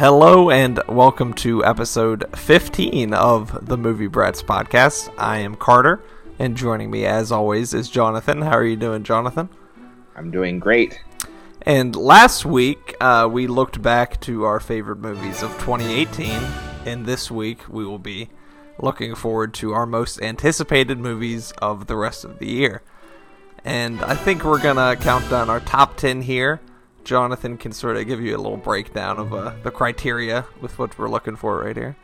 Hello and welcome to episode 15 of the Movie Brats podcast. I am Carter, and joining me as always is Jonathan. How are you doing, Jonathan? I'm doing great. And last week, uh, we looked back to our favorite movies of 2018, and this week we will be looking forward to our most anticipated movies of the rest of the year. And I think we're gonna count down our top 10 here. Jonathan can sort of give you a little breakdown of uh, the criteria with what we're looking for right here.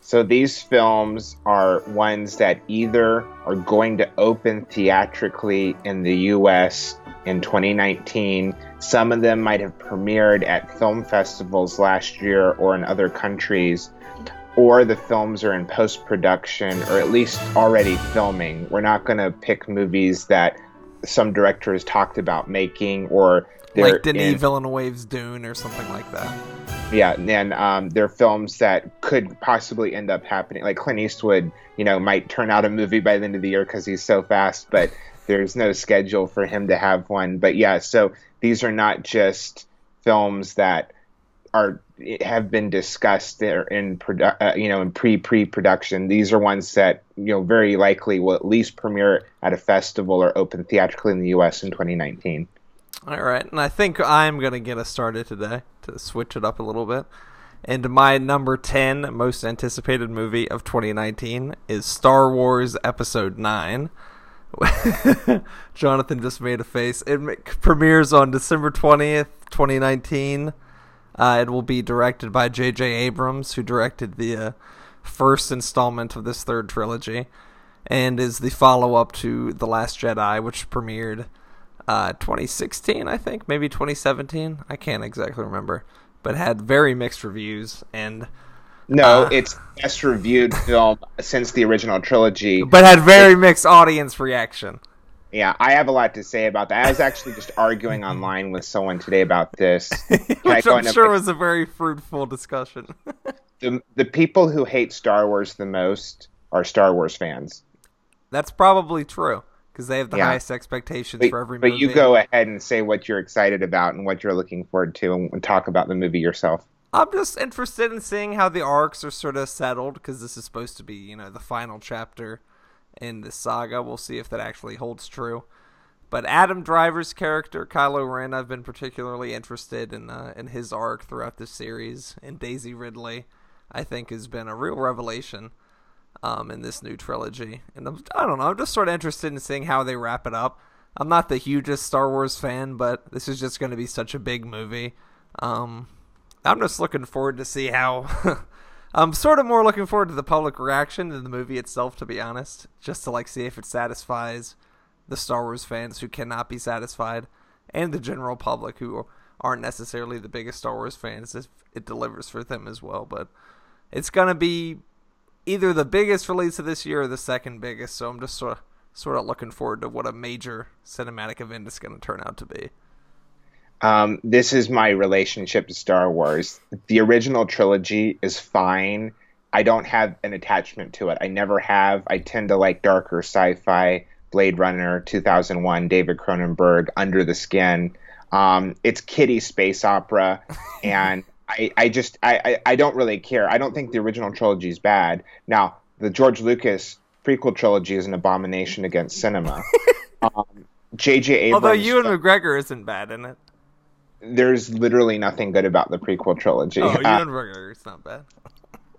So these films are ones that either are going to open theatrically in the US in 2019. Some of them might have premiered at film festivals last year or in other countries, or the films are in post production or at least already filming. We're not going to pick movies that some director has talked about making or like Denis in, Villeneuve's Dune or something like that. Yeah, and um, they're films that could possibly end up happening. Like Clint Eastwood, you know, might turn out a movie by the end of the year because he's so fast, but there's no schedule for him to have one. But yeah, so these are not just films that are have been discussed there in produ- uh, you know in pre pre production. These are ones that you know very likely will at least premiere at a festival or open theatrically in the U.S. in 2019. All right, and I think I'm gonna get us started today to switch it up a little bit. And my number 10 most anticipated movie of 2019 is Star Wars Episode 9. Jonathan just made a face. It premieres on December 20th, 2019. Uh, it will be directed by J.J. Abrams, who directed the uh, first installment of this third trilogy, and is the follow up to The Last Jedi, which premiered uh, 2016, I think, maybe 2017. I can't exactly remember, but had very mixed reviews and. No, uh, it's best reviewed film since the original trilogy, but had very it, mixed audience reaction. Yeah, I have a lot to say about that. I was actually just arguing online with someone today about this, which I'm sure was a very fruitful discussion. the the people who hate Star Wars the most are Star Wars fans. That's probably true because they have the yeah. highest expectations but, for every but movie. But you go ahead and say what you're excited about and what you're looking forward to, and, and talk about the movie yourself. I'm just interested in seeing how the arcs are sort of settled because this is supposed to be, you know, the final chapter in the saga. We'll see if that actually holds true. But Adam Driver's character, Kylo Ren, I've been particularly interested in uh, in his arc throughout the series. And Daisy Ridley, I think, has been a real revelation um, in this new trilogy. And I'm, I don't know, I'm just sort of interested in seeing how they wrap it up. I'm not the hugest Star Wars fan, but this is just going to be such a big movie. Um, I'm just looking forward to see how. I'm sort of more looking forward to the public reaction than the movie itself, to be honest. Just to like see if it satisfies the Star Wars fans who cannot be satisfied, and the general public who aren't necessarily the biggest Star Wars fans if it delivers for them as well. But it's gonna be either the biggest release of this year or the second biggest. So I'm just sort of sort of looking forward to what a major cinematic event is going to turn out to be. Um, this is my relationship to Star Wars. The original trilogy is fine. I don't have an attachment to it. I never have. I tend to like darker sci-fi, Blade Runner, 2001, David Cronenberg, Under the Skin. Um, it's kiddie space opera, and I, I just I, I don't really care. I don't think the original trilogy is bad. Now the George Lucas prequel trilogy is an abomination against cinema. um, J.J. Abrams. Although Ewan McGregor isn't bad in it. There's literally nothing good about the prequel trilogy. Oh, Ewan uh, McGregor is not bad.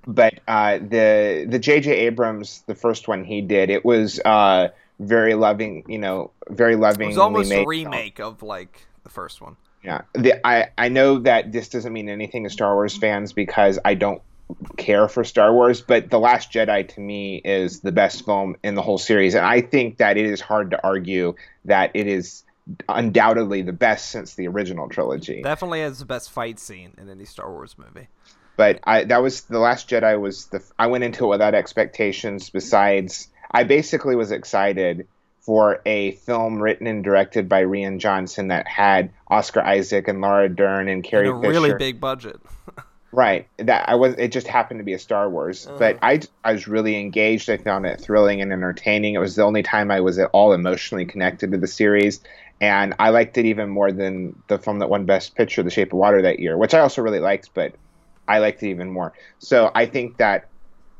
But uh, the the J.J. Abrams, the first one he did, it was uh, very loving. You know, very loving. It was almost a remake film. of like the first one. Yeah, the, I I know that this doesn't mean anything to Star Wars fans because I don't care for Star Wars, but The Last Jedi to me is the best film in the whole series, and I think that it is hard to argue that it is undoubtedly the best since the original trilogy. Definitely has the best fight scene in any Star Wars movie. But I that was The Last Jedi was the I went into it without expectations. Besides, I basically was excited for a film written and directed by Rian Johnson that had Oscar Isaac and Laura Dern and Carrie and a Fisher. really big budget. right. That I was. It just happened to be a Star Wars, uh but I I was really engaged. I found it thrilling and entertaining. It was the only time I was at all emotionally connected to the series. And I liked it even more than the film that won Best Picture, The Shape of Water, that year, which I also really liked. But I liked it even more. So I think that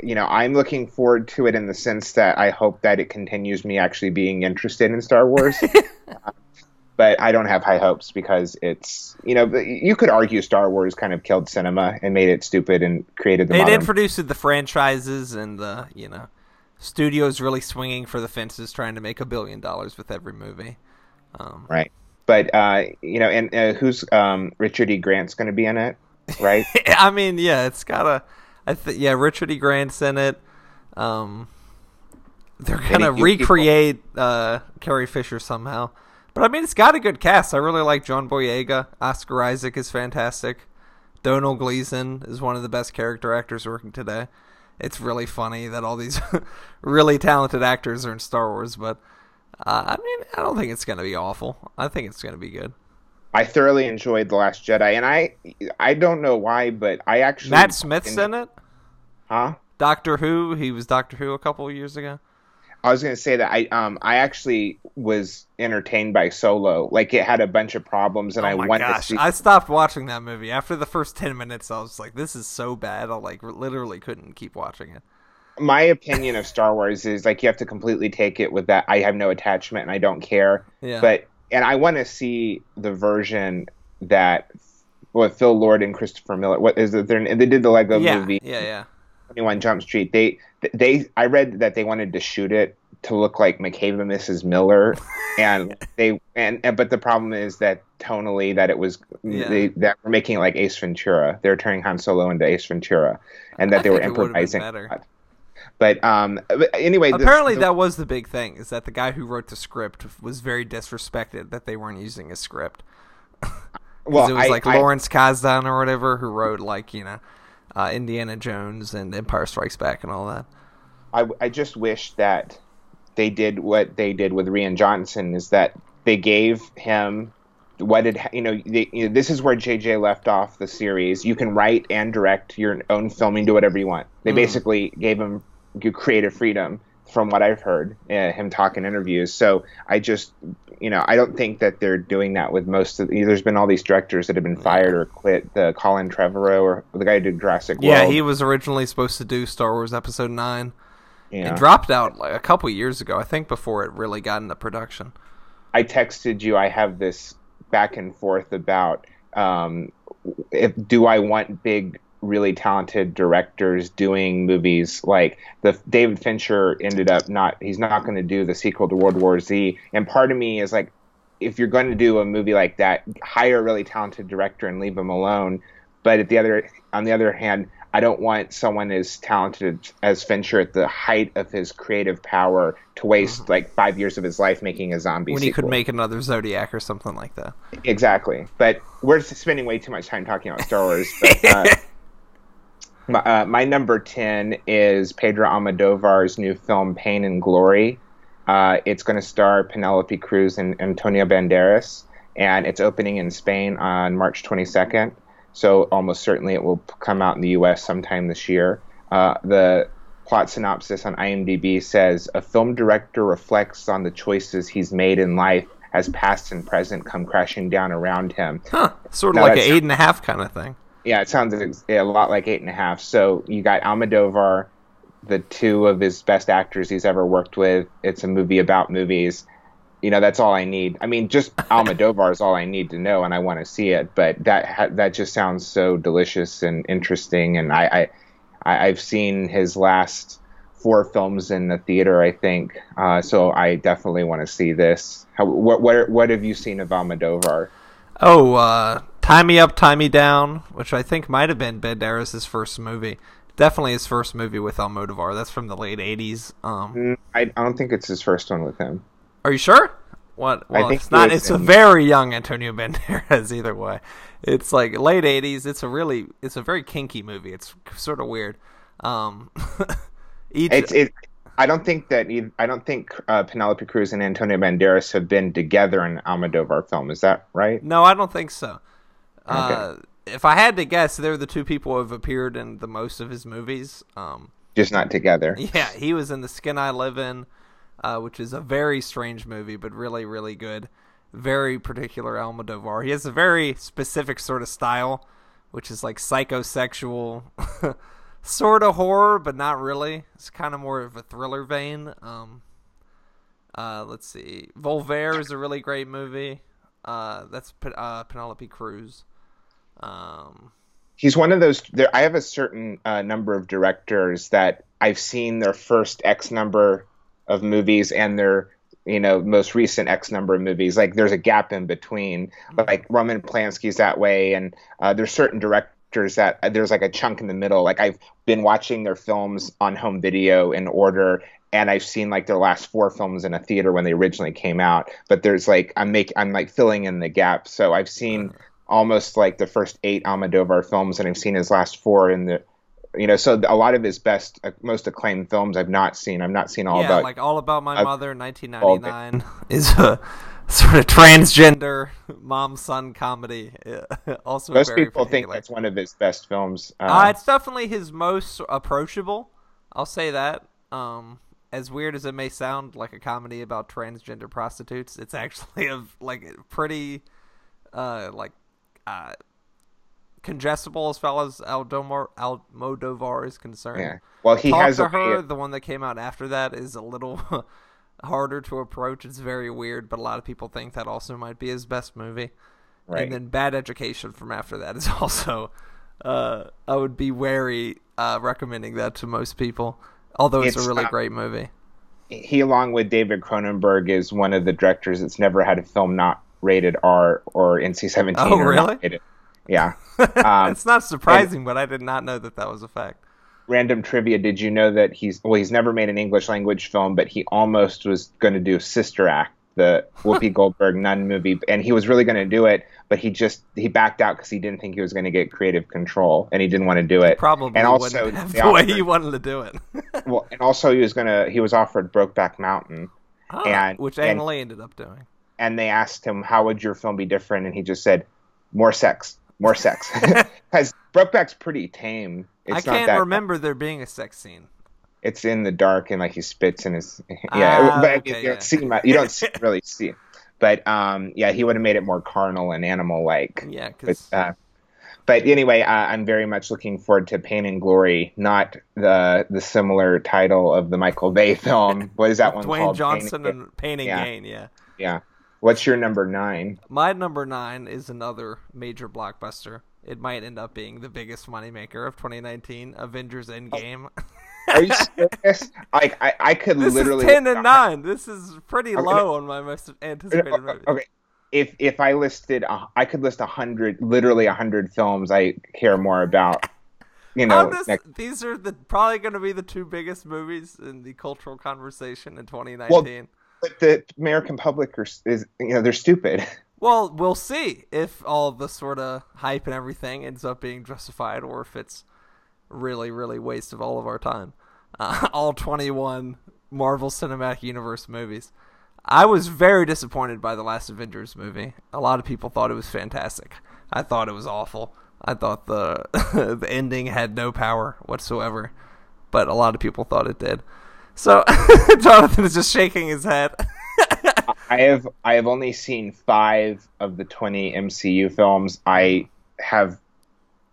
you know I'm looking forward to it in the sense that I hope that it continues me actually being interested in Star Wars. uh, but I don't have high hopes because it's you know you could argue Star Wars kind of killed cinema and made it stupid and created the. It modern... introduced the franchises and the you know studios really swinging for the fences, trying to make a billion dollars with every movie. Um, right, but uh, you know, and uh, who's um, Richard E. Grant's going to be in it, right? I mean, yeah, it's got a. I th- yeah, Richard E. Grant's in it. Um, they're gonna recreate uh, Carrie Fisher somehow. But I mean, it's got a good cast. I really like John Boyega. Oscar Isaac is fantastic. Domhnall Gleeson is one of the best character actors working today. It's really funny that all these really talented actors are in Star Wars, but uh, I mean, I don't think it's going to be awful. I think it's going to be good. I thoroughly enjoyed The Last Jedi, and I I don't know why, but I actually Matt Smith's in, in it. Huh? Doctor Who. He was Doctor Who a couple of years ago. I was going to say that I um I actually was entertained by Solo. Like it had a bunch of problems, and oh I my went gosh. to see. I stopped watching that movie after the first ten minutes. I was like, "This is so bad." I like literally couldn't keep watching it. My opinion of Star Wars is like you have to completely take it with that. I have no attachment and I don't care. Yeah. But and I want to see the version that what Phil Lord and Christopher Miller. What is it? They did the Lego yeah, movie. Yeah, yeah. Twenty One Jump Street. They they I read that they wanted to shoot it to look like McCabe and Mrs. Miller, and they and, and but the problem is that tonally that it was Yeah. they that were making it like Ace Ventura. They were turning Han Solo into Ace Ventura, and that I they were improvising. But um, but anyway, Apparently, the- that was the big thing: is that the guy who wrote the script was very disrespected that they weren't using a script. well, it was I- like I- Lawrence Kasdan or whatever who wrote like you know uh, Indiana Jones and Empire Strikes Back and all that. I, I just wish that they did what they did with Rian Johnson is that they gave him what it you know, they, you know this is where JJ left off the series. You can write and direct your own filming, do whatever you want. They Mm. basically gave him creative freedom from what I've heard uh, him talk in interviews. So I just you know I don't think that they're doing that with most of. There's been all these directors that have been fired or quit. The Colin Trevorrow or the guy who did Jurassic Yeah, World. he was originally supposed to do Star Wars Episode Nine. yeah. It dropped out like a couple years ago, I think, before it really got into production. I texted you. I have this back and forth about um, if do I want big, really talented directors doing movies like the David Fincher ended up not. He's not going to do the sequel to World War Z, and part of me is like, if you're going to do a movie like that, hire a really talented director and leave him alone. But at the other, on the other hand, I don't want someone as talented as Fincher at the height of his creative power to waste like five years of his life making a zombie. When he could make another Zodiac or something like that. exactly, but we're spending way too much time talking about Star Wars. But, uh, my, uh, my number ten is Pedro Almodovar's new film Pain and Glory. Uh, it's going to star Penelope Cruz and Antonio Banderas, and it's opening in Spain on March 22nd. So almost certainly it will come out in the U.S. sometime this year. Uh, the plot synopsis on IMDb says a film director reflects on the choices he's made in life as past and present come crashing down around him. Huh. Sort of No, like an eight and a half kind of thing. Yeah, it sounds a lot like Eight and a Half. So you got Almodovar, the two of his best actors he's ever worked with. It's a movie about movies. You know, that's all I need. I mean, just Almodovar is all I need to know, and I want to see it. But that that just sounds so delicious and interesting. And I, I, I've seen his last four films in the theater. I think uh, so. I definitely want to see this. How, what what what have you seen of Almodovar? Oh, uh, Tie Me Up, Tie Me Down, which I think might have been Banderas' first movie. Definitely his first movie with Almodovar. That's from the late 80s. Um, Mm, I, don't think it's his first one with him. are you sure? What? Well, think it's not. It's a very young Antonio Banderas. Either way, it's like late '80s. It's a really, it's a very kinky movie. It's sort of weird. Um, each, It's it. I don't think that I don't think uh, Penelope Cruz and Antonio Banderas have been together in an Almodovar film. Is that right? No, I don't think so. Uh, if I had to guess, they're the two people who have appeared in the most of his movies. Um, Just not together. yeah, he was in The Skin I Live In, uh, which is a very strange movie, but really, really good. Very particular Almodovar. He has a very specific sort of style, which is like psychosexual, sort of horror, but not really. It's kind of more of a thriller vein. Um, uh, let's see, Volver is a really great movie. Uh, that's uh, Penelope Cruz. Um, He's one of those. There, I have a certain uh, number of directors that I've seen their first X number of movies and their you know most recent X number of movies. Like there's a gap in between. Like Roman Polanski's that way, and uh, there's certain directors that uh, there's like a chunk in the middle. Like I've been watching their films on home video in order, and I've seen like their last four films in a theater when they originally came out. But there's like I'm make I'm like filling in the gap. So I've seen almost like the first eight Almodovar films, and I've seen his last four in the you know, so a lot of his best, uh, most acclaimed films I've not seen. I've not seen all yeah, about. like All About My Mother, 1999, is a sort of transgender mom-son comedy. also, most very people think that's one of his best films. Uh, Uh, it's definitely his most approachable. I'll say that. Um, as weird as it may sound, like a comedy about transgender prostitutes, it's actually a like pretty, uh, like, uh, congestible as far as Aldomar Almodovar is concerned. yeah. Well, he Talk has to a her, the one that came out after that, is a little harder to approach. It's very weird, but a lot of people think that also might be his best movie. Right. And then Bad Education from after that is also. Uh, I would be wary uh, recommending that to most people, although it's, It's a really not- great movie. he, along with David Cronenberg, is one of the directors that's never had a film not rated R or NC-17. Oh, really? Yeah. Um, it's not surprising, but I did not know that that was a fact. random trivia: Did you know that he's well? He's never made an English language film, but he almost was going to do Sister Act, the Whoopi Goldberg nun movie, and he was really going to do it, but he just he backed out because he didn't think he was going to get creative control, and he didn't want to do it. Probably and also wouldn't have they the way he wanted to do it. well, and also he was gonna he was offered Brokeback Mountain, Ah, And- which and- Ang Lee ended up doing. And they asked him how would your film be different, and he just said more sex, more sex, because Brokeback's pretty tame. It's I can't remember there being a sex scene. It's in the dark and like he spits in his yeah, Ah, but okay, you yeah. don't see mu- you don't see, really see. But um, yeah, he would have made it more carnal and animal like. Yeah, But, because uh, but anyway, uh, I'm very much looking forward to Pain and Glory, not the the similar title of the Michael Bay film. What is that one Dwayne called? Johnson Pain and, and Pain and Yeah. Gain. Yeah. yeah. What's your number nine? My number nine is another major blockbuster. It might end up being the biggest moneymaker of 2019, Avengers Endgame. Are you serious? like I, I could this literally is 10 and 9. This is pretty I'm low gonna- on my most anticipated movie. Okay. If if I listed, uh, I could list a hundred, literally a hundred films I care more about. You know, just- next, these are the probably going to be the two biggest movies in the cultural conversation in 2019. Well, but the American public are, is, you know, they're stupid. Well, we'll see if all the sort of hype and everything ends up being justified or if it's really, really waste of all of our time. Uh, all 21 Marvel Cinematic Universe movies. I was very disappointed by the last Avengers movie. A lot of people thought it was fantastic. I thought it was awful. I thought the the ending had no power whatsoever, but a lot of people thought it did. So Jonathan is just shaking his head. I have I have only seen five of the twenty MCU films. I have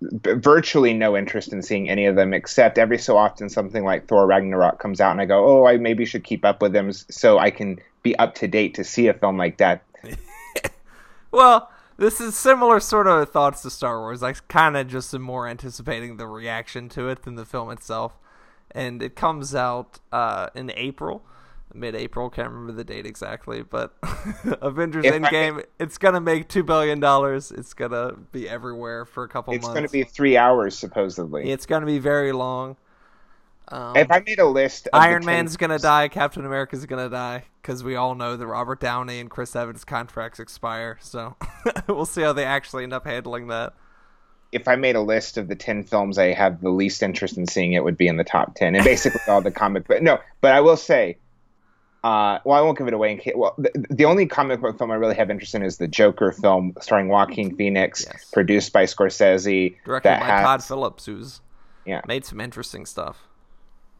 virtually no interest in seeing any of them, except every so often something like Thor Ragnarok comes out, and I go, "Oh, I maybe should keep up with them so I can be up to date to see a film like that." Well, this is similar sort of thoughts to Star Wars. I kind of just am more anticipating the reaction to it than the film itself. And it comes out uh, in April, mid-April. Can't remember the date exactly, but Avengers If I- Endgame. it's gonna make two billion dollars. It's gonna be everywhere for a couple It's months. It's going to be three hours supposedly. It's gonna be very long. Um, if I made a list, Iron 10 Man's gonna die. Captain America's gonna die because we all know that Robert Downey and Chris Evans contracts expire. So we'll see how they actually end up handling that. If I made a list of the 10 films I have the least interest in seeing, it would be in the top 10. And basically all the comic book. No, but I will say, uh, well, I won't give it away. In case, well, the, the only comic book film I really have interest in is the Joker film starring Joaquin Phoenix, Yes. produced by Scorsese. Directed that by has- Todd Phillips, who's Yeah. made some interesting stuff.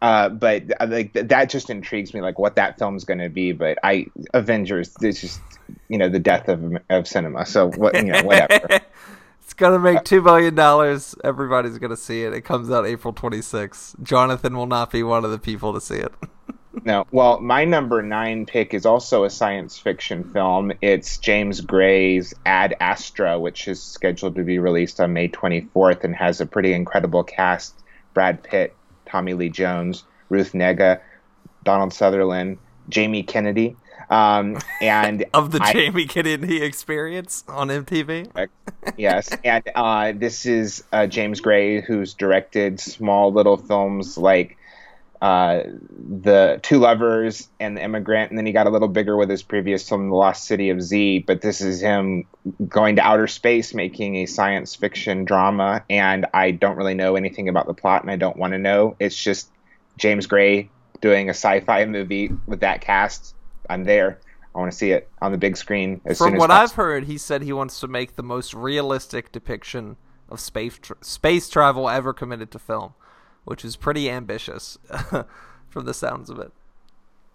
Uh, but uh, like th- that just intrigues me, like what that film's going to be. But I Avengers, it's just you know the death of of cinema. So what you know whatever. It's gonna make two billion dollars. Everybody's gonna see it. It comes out April 26th. Jonathan will not be one of the people to see it. no, well, my number nine pick is also a science fiction film. It's James Gray's Ad Astra, which is scheduled to be released on May 24th and has a pretty incredible cast: Brad Pitt, Tommy Lee Jones, Ruth Negga, Donald Sutherland, Jamie Kennedy. Um, and of the I, Jamie Kennedy experience on MTV. yes, and uh, this is uh, James Gray, who's directed small little films like uh, the Two Lovers and The Immigrant, and then he got a little bigger with his previous film, The Lost City of Z. But this is him going to outer space, making a science fiction drama, and I don't really know anything about the plot, and I don't want to know. It's just James Gray doing a sci-fi movie with that cast I'm there. I want to see it on the big screen as From soon as what possible. I've heard, he said he wants to make the most realistic depiction of space tra- space travel ever committed to film, which is pretty ambitious from the sounds of it.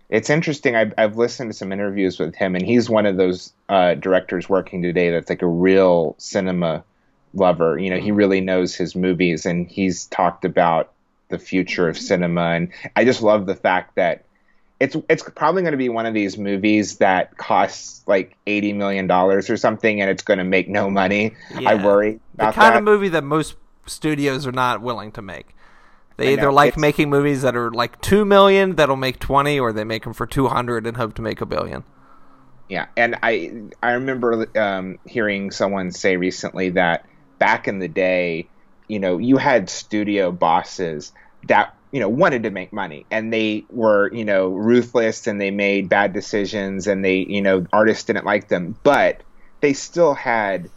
It's interesting. I've, I've listened to some interviews with him, and he's one of those uh, directors working today that's like a real cinema lover. You know, he mm-hmm. really knows his movies, and he's talked about the future of cinema. And I just love the fact that it's it's probably going to be one of these movies that costs like eighty million dollars or something, and it's going to make no money. Yeah. I worry the kind that. of movie that most studios are not willing to make. They either like it's, making movies that are like two million that'll make twenty, or they make them for two hundred and hope to make a billion. Yeah, and I I remember um, hearing someone say recently that back in the day, you know, you had studio bosses that you know wanted to make money. And they were you know ruthless and they made bad decisions and they you know artists didn't like them. But they still had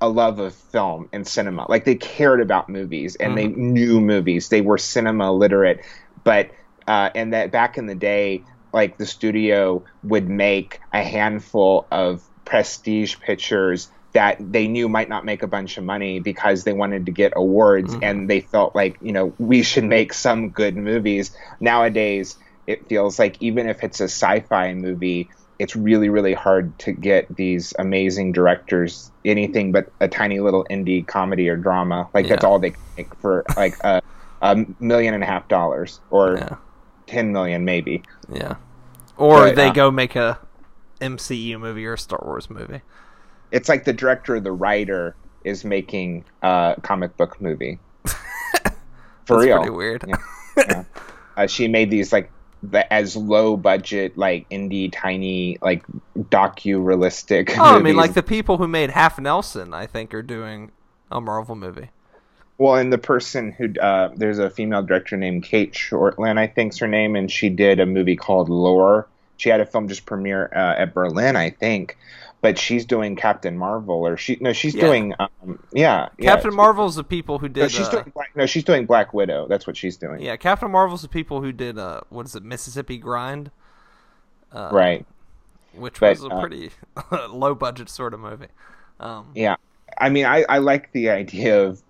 a love of film and cinema. Like they cared about movies and mm-hmm. they knew movies. They were cinema literate. But uh, and that back in the day like the studio would make a handful of prestige pictures that they knew might not make a bunch of money because they wanted to get awards mm-hmm. and they felt like, you know, we should make some good movies. Nowadays, it feels like even if it's a sci fi movie, it's really, really hard to get these amazing directors anything but a tiny little indie comedy or drama. Like, yeah. that's all they make for like a, a million and a half dollars or yeah. 10 million, maybe. Yeah. Or but, they uh, go make a MCU movie or a Star Wars movie it's like the director or the writer is making a comic book movie. For real. Pretty weird. Yeah. yeah. Uh, she made these like the, as low budget, like indie, tiny, like docu realistic. Oh, movies. I mean, like the people who made Half Nelson, I think, are doing a Marvel movie. Well, and the person who uh, there's a female director named Cate Shortland, I think's her name, and she did a movie called Lore. She had a film just premiere uh, at Berlin, I think, but she's doing Captain Marvel, or she no, she's yeah. doing um, yeah, Captain yeah. Marvel's the people who did. No, she's uh, doing Black, no, she's doing Black Widow. That's what she's doing. Yeah, Captain Marvel's the people who did uh, what is it, Mississippi Grind? Uh, right. Which but, was a uh, pretty low budget sort of movie. Um, yeah, I mean, I, I like the idea of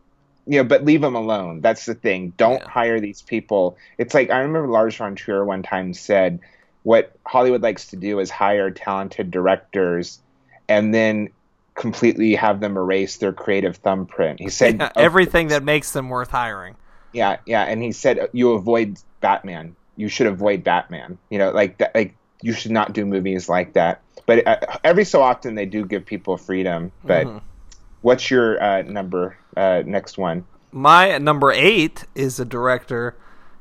you know, but leave them alone. That's the thing. Don't yeah. hire these people. It's like I remember Lars von Trier one time said, "What Hollywood likes to do is hire talented directors and then completely have them erase their creative thumbprint. He said yeah, everything that makes them worth hiring. Yeah, yeah, and he said you avoid Batman. You should avoid Batman. You know, like that, like you should not do movies like that. But uh, every so often they do give people freedom. But mm-hmm. what's your uh, number uh, next one? My number eight is a director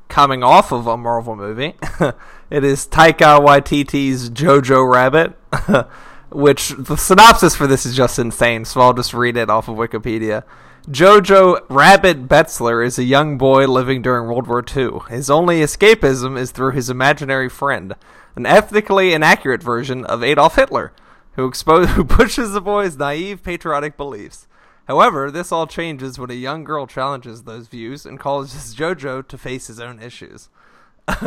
coming off of a Marvel movie. it is Taika Waititi's Jojo Rabbit. which the synopsis for this is just insane, so I'll just read it off of Wikipedia. Jojo Rabbit Betzler is a young boy living during World War II. His only escapism is through his imaginary friend, an ethnically inaccurate version of Adolf Hitler, who, expo- who pushes the boy's naive patriotic beliefs. However, this all changes when a young girl challenges those views and causes Jojo to face his own issues.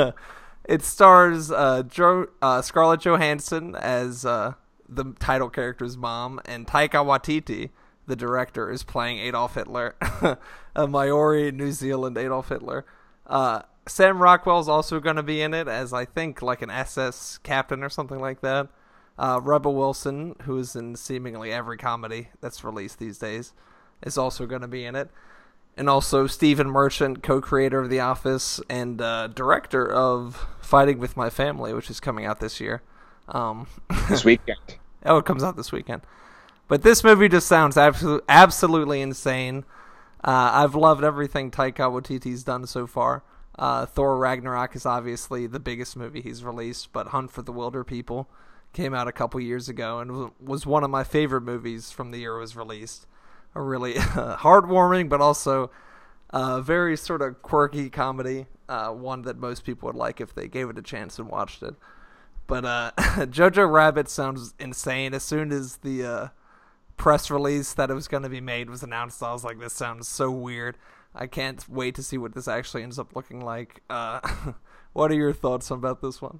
it stars uh, jo- uh, Scarlett Johansson as uh, the title character's mom, and Taika Waititi, the director, is playing Adolf Hitler, a Maori New Zealand Adolf Hitler. Uh, Sam Rockwell's also going to be in it as I think like an SS captain or something like that. Uh, Rebel Wilson, who is in seemingly every comedy that's released these days, is also going to be in it. And also Stephen Merchant, co-creator of The Office and uh, director of Fighting with My Family, which is coming out this year. Um, this weekend. oh, it comes out this weekend. But this movie just sounds absolutely absolutely insane. Uh, I've loved everything Taika Waititi's done so far. Uh, Thor Ragnarok is obviously the biggest movie he's released, but Hunt for the Wilderpeople came out a couple years ago and was one of my favorite movies from the year it was released. A really heartwarming, but also a very sort of quirky comedy. Uh, one that most people would like if they gave it a chance and watched it. But uh, Jojo Rabbit sounds insane. As soon as the uh, press release that it was going to be made was announced, I was like, this sounds so weird. I can't wait to see what this actually ends up looking like. Uh, what are your thoughts about this one?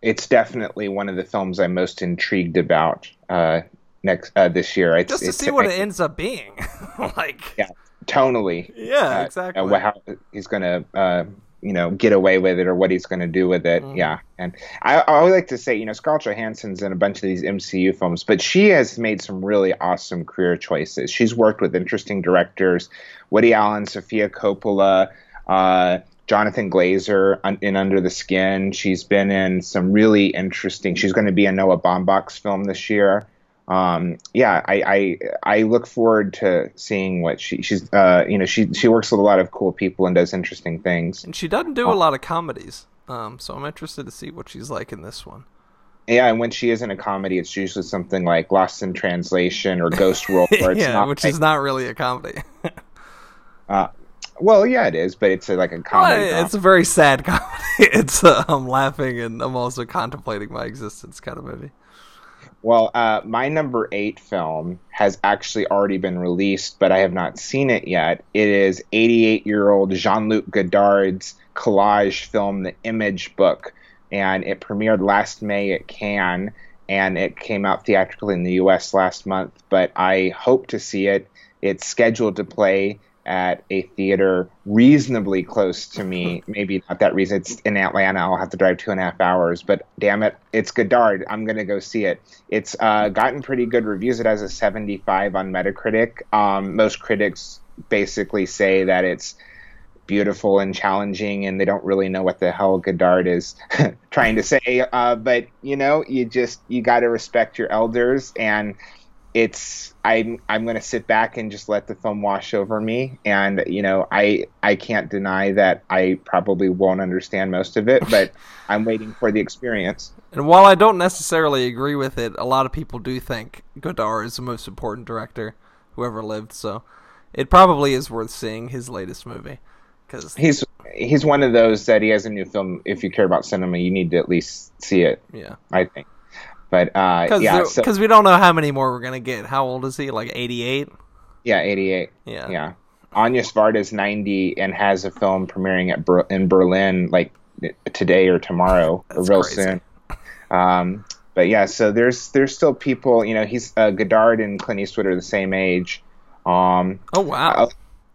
It's definitely one of the films I'm most intrigued about uh, next uh, this year. It's, Just to see what it ends up being, like yeah, tonally. Yeah, uh, exactly. how he's going to uh, you know get away with it or what he's going to do with it. Mm. Yeah, and I, I always like to say you know Scarlett Johansson's in a bunch of these MCU films, but she has made some really awesome career choices. She's worked with interesting directors, Woody Allen, Sofia Coppola. Uh, Jonathan Glazer in Under the Skin. She's been in some really interesting. She's going to be in Noah Baumbach's film this year um, yeah, I, I, I look forward to seeing what she she's uh, you know she she works with a lot of cool people and does interesting things. And she doesn't do a lot of comedies, um, so I'm interested to see what she's like in this one. Yeah, and when she is in a comedy, it's usually something like Lost in Translation or Ghost World, yeah, which like, is not really a comedy. uh, well, yeah, it is, but it's a, like a comedy. Well, it's a very sad comedy. It's uh, I'm laughing and I'm also contemplating my existence kind of movie. Well, uh, my number eight film has actually already been released, but I have not seen it yet. It is 88 year old Jean Luc Godard's collage film, The Image Book, and it premiered last May at Cannes, and it came out theatrically in the US last month. But I hope to see it. It's scheduled to play at a theater reasonably close to me. Maybe not that reason. It's in Atlanta. I'll have to drive two and a half hours. But damn it, it's Godard. I'm gonna go see it. It's uh, gotten pretty good reviews. It has a 75 on Metacritic. Um, most critics basically say that it's beautiful and challenging, and they don't really know what the hell Godard is trying to say. Uh, but you know, you just you got to respect your elders and it's I'm I'm going to sit back and just let the film wash over me and you know I I can't deny that I probably won't understand most of it but I'm waiting for the experience. And while I don't necessarily agree with it, a lot of people do think Godard is the most important director who ever lived, so it probably is worth seeing his latest movie cuz he's he's one of those that he has a new film if you care about cinema you need to at least see it. Yeah. I think. But uh, Cause yeah, because so, we don't know how many more we're gonna get. How old is he? Like eighty eight. Yeah, eighty eight. Yeah, yeah. Agnes is ninety and has a film premiering at Ber- in Berlin like today or tomorrow or real crazy. soon. Um, but yeah, so there's there's still people. You know, he's uh, Godard and Clint Eastwood are the same age. Um, oh wow. Uh,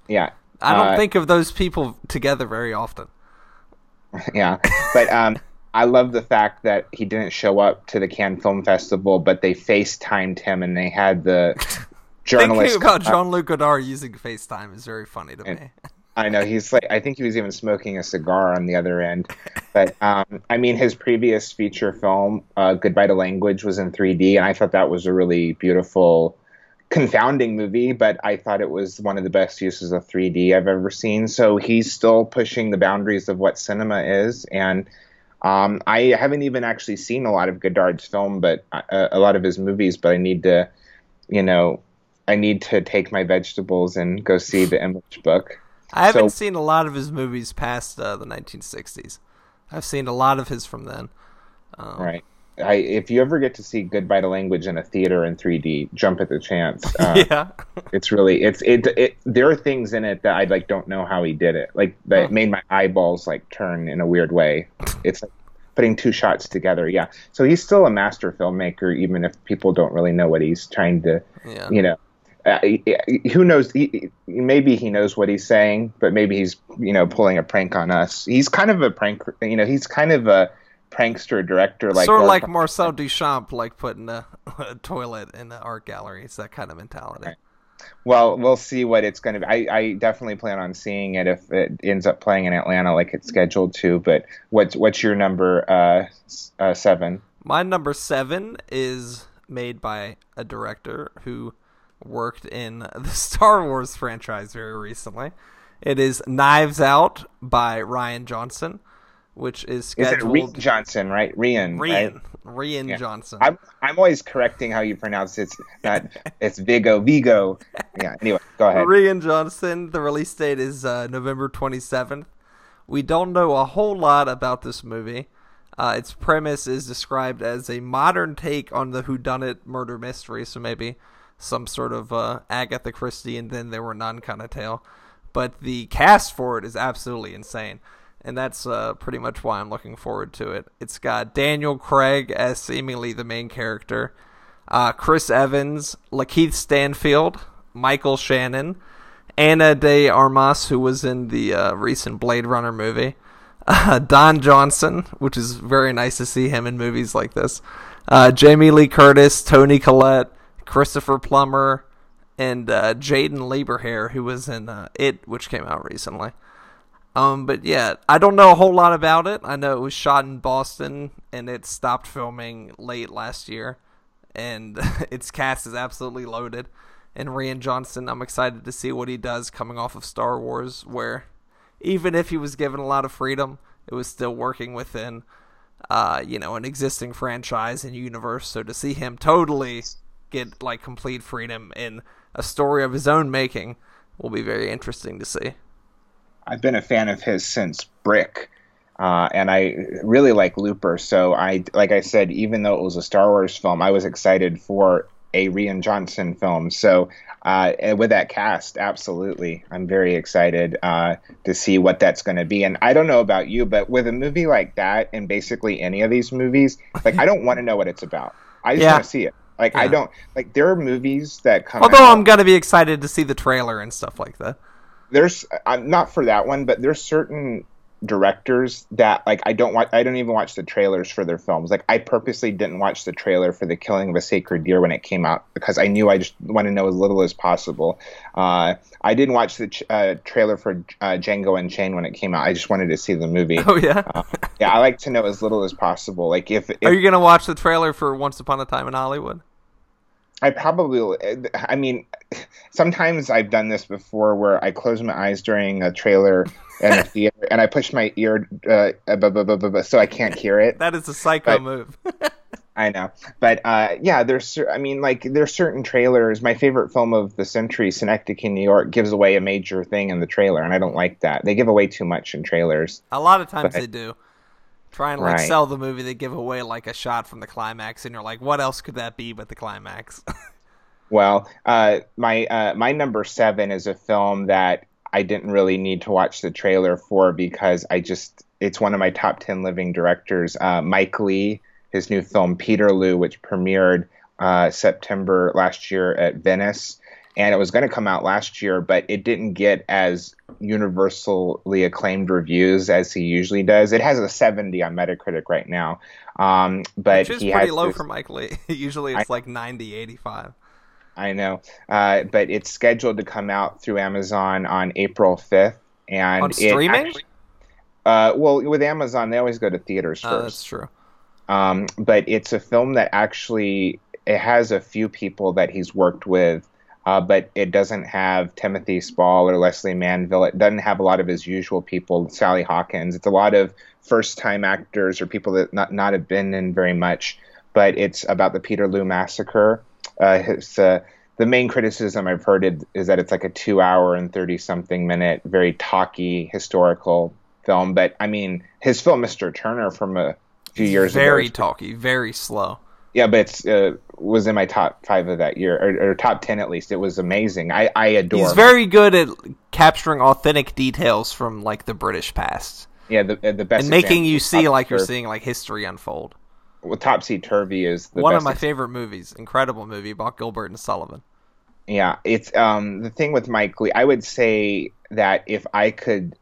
yeah. I don't uh, think of those people together very often. Yeah, but um, I love the fact that he didn't show up to the Cannes Film Festival, but they FaceTimed him and they had the journalist. Thinking about Jean Luc Godard using FaceTime is very funny to and, me. I know he's like I think he was even smoking a cigar on the other end. But um, I mean, his previous feature film, uh, Goodbye to Language, was in 3D, and I thought that was a really beautiful, confounding movie. But I thought it was one of the best uses of 3D I've ever seen. So he's still pushing the boundaries of what cinema is, and um, I haven't even actually seen a lot of Godard's film, but uh, a lot of his movies. But I need to, you know, I need to take my vegetables and go see the Image book. I haven't so, seen a lot of his movies past uh, the 1960s. I've seen a lot of his from then. Um, right. I, if you ever get to see Goodbye to Language in a theater in 3D, jump at the chance. Uh, yeah, it's really it's it, it. There are things in it that I like don't know how he did it. Like that huh. made my eyeballs like turn in a weird way. It's like putting two shots together. Yeah, so he's still a master filmmaker, even if people don't really know what he's trying to. Yeah. You know, uh, who knows? He, maybe he knows what he's saying, but maybe he's you know pulling a prank on us. He's kind of a prank. You know, he's kind of a prankster director like sort of like Marcel Duchamp, like putting a, a toilet in the art gallery. It's that kind of mentality. Right. Well, we'll see what it's going to be. I, I definitely plan on seeing it if it ends up playing in Atlanta like it's scheduled to. But what's what's your number uh, uh, seven? My number seven is made by a director who worked in the Star Wars franchise very recently. It is Knives Out by Rian Johnson, which is scheduled. Is it Rian Johnson, right? Rian. Rian. Right? Rian yeah. Johnson. I'm I'm always correcting how you pronounce it. It's not. it's Vigo. Vigo. Yeah. Anyway, go ahead. Rian Johnson. The release date is uh, November 27th. We don't know a whole lot about this movie. Uh, its premise is described as a modern take on the whodunit murder mystery, so maybe some sort of uh, Agatha Christie and then there were none kind of tale. But the cast for it is absolutely insane and that's uh, pretty much why I'm looking forward to it. It's got Daniel Craig as seemingly the main character, uh, Chris Evans, Lakeith Stanfield, Michael Shannon, Ana de Armas, who was in the uh, recent Blade Runner movie, uh, Don Johnson, which is very nice to see him in movies like this, uh, Jamie Lee Curtis, Toni Collette, Christopher Plummer, and uh, Jaeden Lieberher, who was in It, which came out recently. Um, but yeah, I don't know a whole lot about it. I know it was shot in Boston and it stopped filming late last year, and its cast is absolutely loaded. And Rian Johnson, I'm excited to see what he does coming off of Star Wars, where even if he was given a lot of freedom, it was still working within, uh, you know, an existing franchise and universe. So to see him totally get like complete freedom in a story of his own making will be very interesting to see. I've been a fan of his since Brick. Uh, and I really like Looper. So I, like I said, even though it was a Star Wars film, I was excited for a Rian Johnson film. So uh, with that cast, absolutely, I'm very excited uh, to see what that's going to be. And I don't know about you, but with a movie like that, and basically any of these movies, like I don't want to know what it's about. I just yeah. want to see it. Like yeah. I don't like there are movies that come. Although out, I'm gonna be excited to see the trailer and stuff like that there's I'm not for that one, but there's certain directors that like I don't watch I don't even watch the trailers for their films. Like I purposely didn't watch the trailer for The Killing of a Sacred Deer when it came out because I knew I just want to know as little as possible. Uh, I didn't watch the ch- uh, trailer for uh, Django Unchained when it came out. I just wanted to see the movie. Oh yeah. Uh, yeah, I like to know as little as possible. Like if, if Are you going to watch the trailer for Once Upon a Time in Hollywood? I probably, I mean, sometimes I've done this before where I close my eyes during a trailer in a theater and I push my ear uh, so I can't hear it. That is a psycho but, move. I know, but uh, yeah, there's. I mean, like there's certain trailers. My favorite film of the century, Synecdoche in New York, gives away a major thing in the trailer, and I don't like that. They give away too much in trailers. A lot of times but, they do. Try and like right. sell the movie, they give away like a shot from the climax, and you're like, what else could that be but the climax? well, uh, my uh, my number seven is a film that I didn't really need to watch the trailer for because I just it's one of my top ten living directors, uh, Mike Leigh his new film Peterloo, which premiered uh, September last year at Venice and it was going to come out last year, but it didn't get as universally acclaimed reviews as he usually does. It has a 70 on Metacritic right now, um, but which is he pretty low this, for Mike Leigh. usually it's I, like 90, 85. I know, uh, but it's scheduled to come out through Amazon on April 5th, and on streaming. Actually, uh, well, with Amazon, they always go to theaters first. Oh, that's true. Um, but it's a film that actually it has a few people that he's worked with uh, but it doesn't have Timothy Spall or Lesley Manville. It doesn't have a lot of his usual people, Sally Hawkins. It's a lot of first-time actors or people that not not have been in very much. But it's about the Peterloo massacre. Uh, it's, uh, the main criticism I've heard it, is that it's like a two-hour and thirty-something minute, very talky historical film. But I mean, his film Mr. Turner from a few years very ago, very talky, very slow. Yeah, but it's uh, was in my top five of that year, or, or, top ten at least. It was amazing. I, I adore. He's very good at capturing authentic details from like the British past. Yeah, the the best and making you see like you're seeing like history unfold. Well, Topsy Turvy is one of my favorite movies. Incredible movie about Gilbert and Sullivan. Yeah, it's um the thing with Mike Leigh. I would say that if I could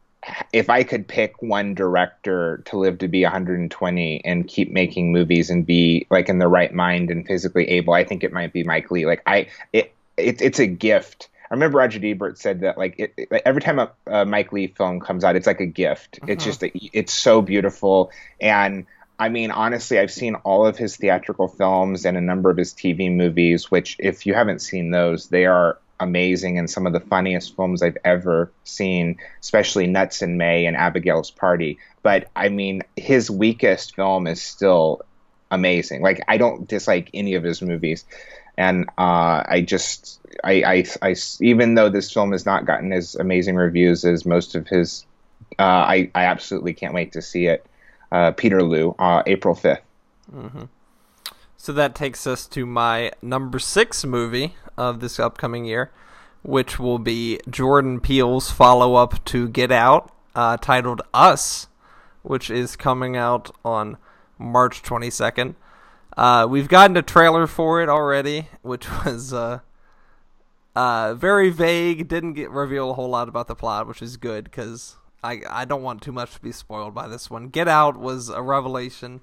if I could pick one director to live to be 120 and keep making movies and be like in the right mind and physically able, I think it might be Mike Leigh. Like I, it, it it's a gift. I remember Roger Ebert said that like, it, it, every time a, a, Mike Leigh film comes out, it's like a gift. Uh-huh. It's just a, it's so beautiful and. I mean, honestly, I've seen all of his theatrical films and a number of his TV movies, which, if you haven't seen those, they are amazing and some of the funniest films I've ever seen, especially Nuts in May and Abigail's Party. But I mean, his weakest film is still amazing. Like I don't dislike any of his movies, and uh, I just I, I, I even though this film has not gotten as amazing reviews as most of his, uh, I I absolutely can't wait to see it. Uh, Peterloo, uh, April 5th mm-hmm. So that takes us to my number six movie of this upcoming year, which will be Jordan Peele's follow up to Get Out, uh, titled Us, which is coming out on March 22nd. Uh, we've gotten a trailer for it already, which was uh, uh, very vague. Didn't get reveal a whole lot about the plot, which is good because I I don't want too much to be spoiled by this one. Get Out was a revelation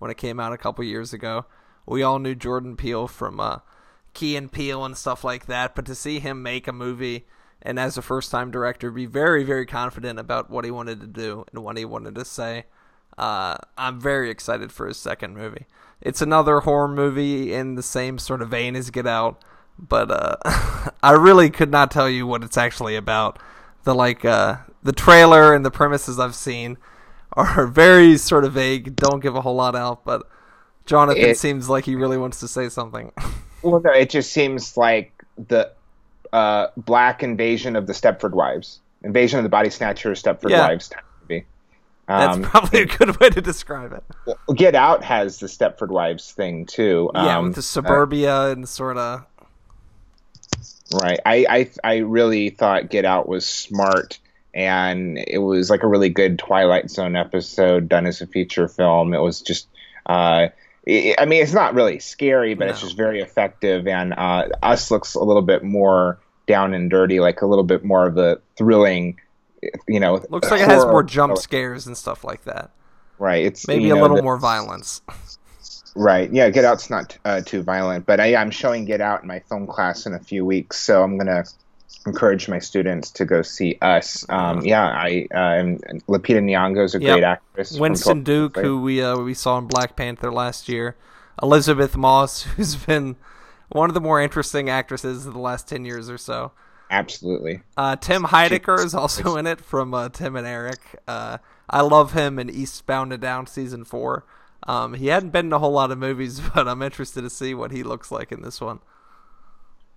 when it came out a couple years ago we all knew Jordan Peele from uh, Key and Peele and stuff like that, but to see him make a movie and as a first time director be very, very confident about what he wanted to do and what he wanted to say, uh, I'm very excited for his second movie. It's another horror movie in the same sort of vein as Get Out, but uh, I really could not tell you what it's actually about. The like uh, the trailer and the premises I've seen are very sort of vague. Don't give a whole lot out, but Jonathan it, seems like he really wants to say something. well, no, it just seems like the uh, black invasion of the Stepford Wives, invasion of the Body Snatchers, Stepford yeah. Wives. Um, That's probably a good way to describe it. Get Out has the Stepford Wives thing too. Yeah, um, with the suburbia uh, and sort of. Right. I, I I really thought Get Out was smart and it was like a really good Twilight Zone episode done as a feature film. It was just uh, I mean, it's not really scary, but no. it's just very effective. And uh, Us looks a little bit more down and dirty, like a little bit more of a thrilling, you know. Looks like it has more jump scares and stuff like that. Right. It's maybe a know, little the, more violence. Right. Yeah. Get Out's not uh, too violent, but I, I'm showing Get Out in my film class in a few weeks, so I'm gonna encourage my students to go see us. Um, yeah, I uh, Lupita Nyong'o is a yep. great actress. Winston Duke, who we uh, we saw in Black Panther last year. Elisabeth Moss, who's been one of the more interesting actresses of the last ten years or so. Absolutely. Uh, Tim Heidecker is also in it from uh, Tim and Eric. Uh, I love him in Eastbound and Down season four. Um, he hadn't been in a whole lot of movies, but I'm interested to see what he looks like in this one.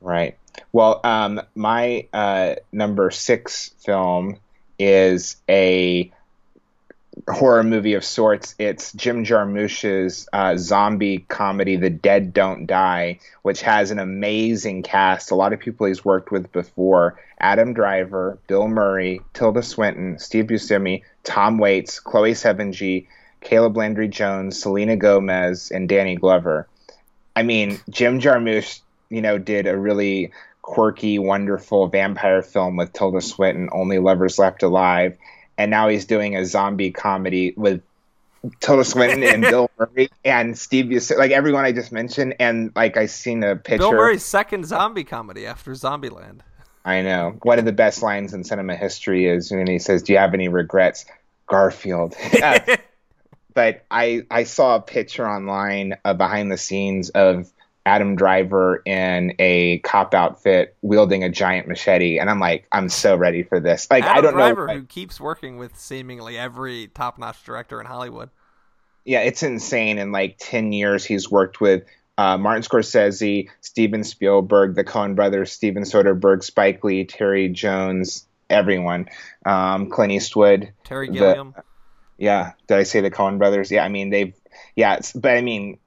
Right. Well, um, my uh, number six film is a horror movie of sorts. It's Jim Jarmusch's uh, zombie comedy, The Dead Don't Die, which has an amazing cast. A lot of people he's worked with before Adam Driver, Bill Murray, Tilda Swinton, Steve Buscemi, Tom Waits, Chloe Sevigny, Caleb Landry Jones, Selena Gomez, and Danny Glover. I mean, Jim Jarmusch you know, did a really quirky, wonderful vampire film with Tilda Swinton, Only Lovers Left Alive, and now he's doing a zombie comedy with Tilda Swinton and Bill Murray and Steve Buscemi, like everyone I just mentioned, and like I seen a picture. Bill Murray's second zombie comedy after Zombieland. I know. One of the best lines in cinema history is when he says, "Do you have any regrets, Garfield?" but I I saw a picture online uh, behind the scenes of Adam Driver in a cop outfit wielding a giant machete, and I'm like, I'm so ready for this. Like, Adam I don't Driver, know who keeps working with seemingly every top-notch director in Hollywood. Yeah, it's insane. In like ten years, he's worked with uh, Martin Scorsese, Steven Spielberg, the Coen brothers, Steven Soderbergh, Spike Lee, Terry Jones, everyone, um, Clint Eastwood, Terry Gilliam. The, yeah, did I say the Coen brothers? Yeah, I mean they've. Yeah, but I mean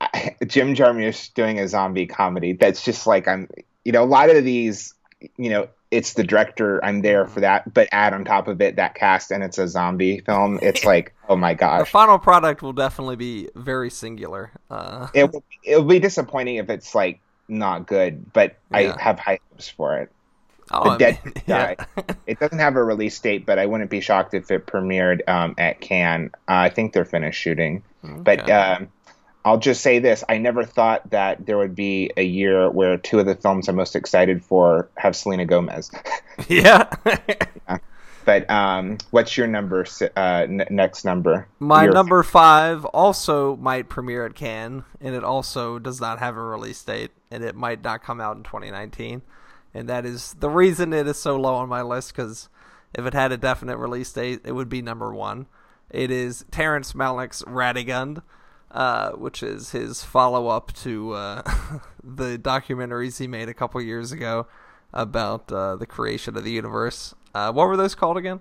Jim Jarmusch doing a zombie comedy. That's just like I'm. You know, a lot of these. You know, it's the director. I'm there for that, but add on top of it that cast, and it's a zombie film. It's like, oh my gosh. The final product will definitely be very singular. Uh... It will. It will be disappointing if it's like not good, but yeah. I have high hopes for it. Oh, the I Dead mean, Die. yeah. It doesn't have a release date, but I wouldn't be shocked if it premiered um, at Cannes. Uh, I think they're finished shooting. But um, I'll just say this: I never thought that there would be a year where two of the films I'm most excited for have Selena Gomez. yeah. yeah. but um, what's your number? Uh, n- next number? My Your- number five also might premiere at Cannes, and it also does not have a release date, and it might not come out in 2019. And that is the reason it is so low on my list, because if it had a definite release date, it would be number one. It is Terrence Malick's Radegund, uh, which is his follow up to uh, the documentaries he made a couple years ago about uh, the creation of the universe. Uh, what were those called again?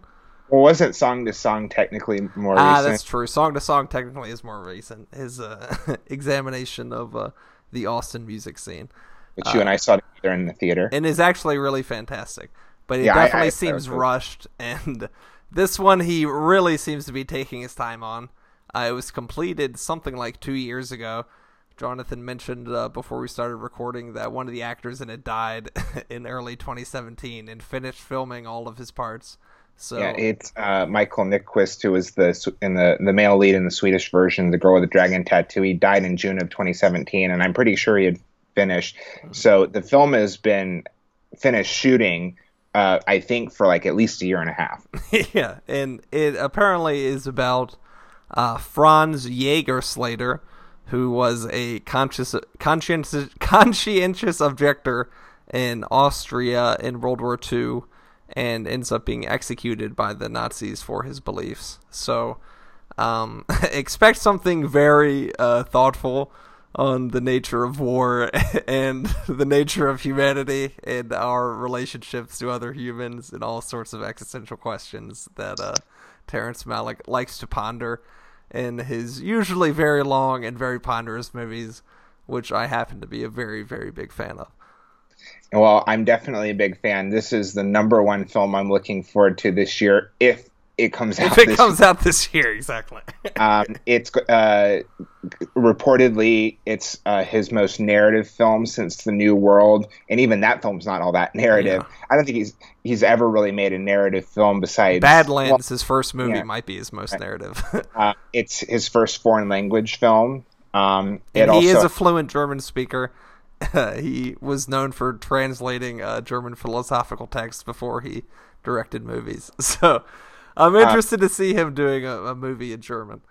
Well, wasn't Song to Song technically more Ah, recent? that's true. Song to Song technically is more recent. His uh, examination of uh, the Austin music scene, Which you and I saw together in the theater. and is actually really fantastic. But it Yeah, definitely I- seems rushed, and this one he really seems to be taking his time on. Uh, it was completed something like two years ago. Jonathan mentioned uh, before we started recording that one of the actors in it died in early 2017 and finished filming all of his parts. So Yeah, it's uh, Michael Nyqvist, who was the in the the male lead in the Swedish version, the girl with the dragon tattoo. He died in June of 2017, and I'm pretty sure he had finished. So the film has been finished shooting, uh, I think, for like at least a year and a half. yeah, and it apparently is about uh, Franz Jägerstätter, who was a conscious, conscientious, conscientious objector in Austria in World War II, and ends up being executed by the Nazis for his beliefs. So, um, expect something very uh, thoughtful on the nature of war and the nature of humanity and our relationships to other humans and all sorts of existential questions that uh, Terrence Malick likes to ponder in his usually very long and very ponderous movies, which I happen to be a very, very big fan of. Well, I'm definitely a big fan. This is the number one film I'm looking forward to this year, if it comes out. If it this comes out this year, exactly. um, it's uh, reportedly it's uh, his most narrative film since The New World, and even that film's not all that narrative. Yeah. I don't think he's he's ever really made a narrative film besides Badlands, his first movie, yeah. might be his most narrative. Uh, it's his first foreign language film. Um, he also is a fluent German speaker. he was known for translating uh, German philosophical texts before he directed movies. So I'm interested to see him doing a, a movie in German.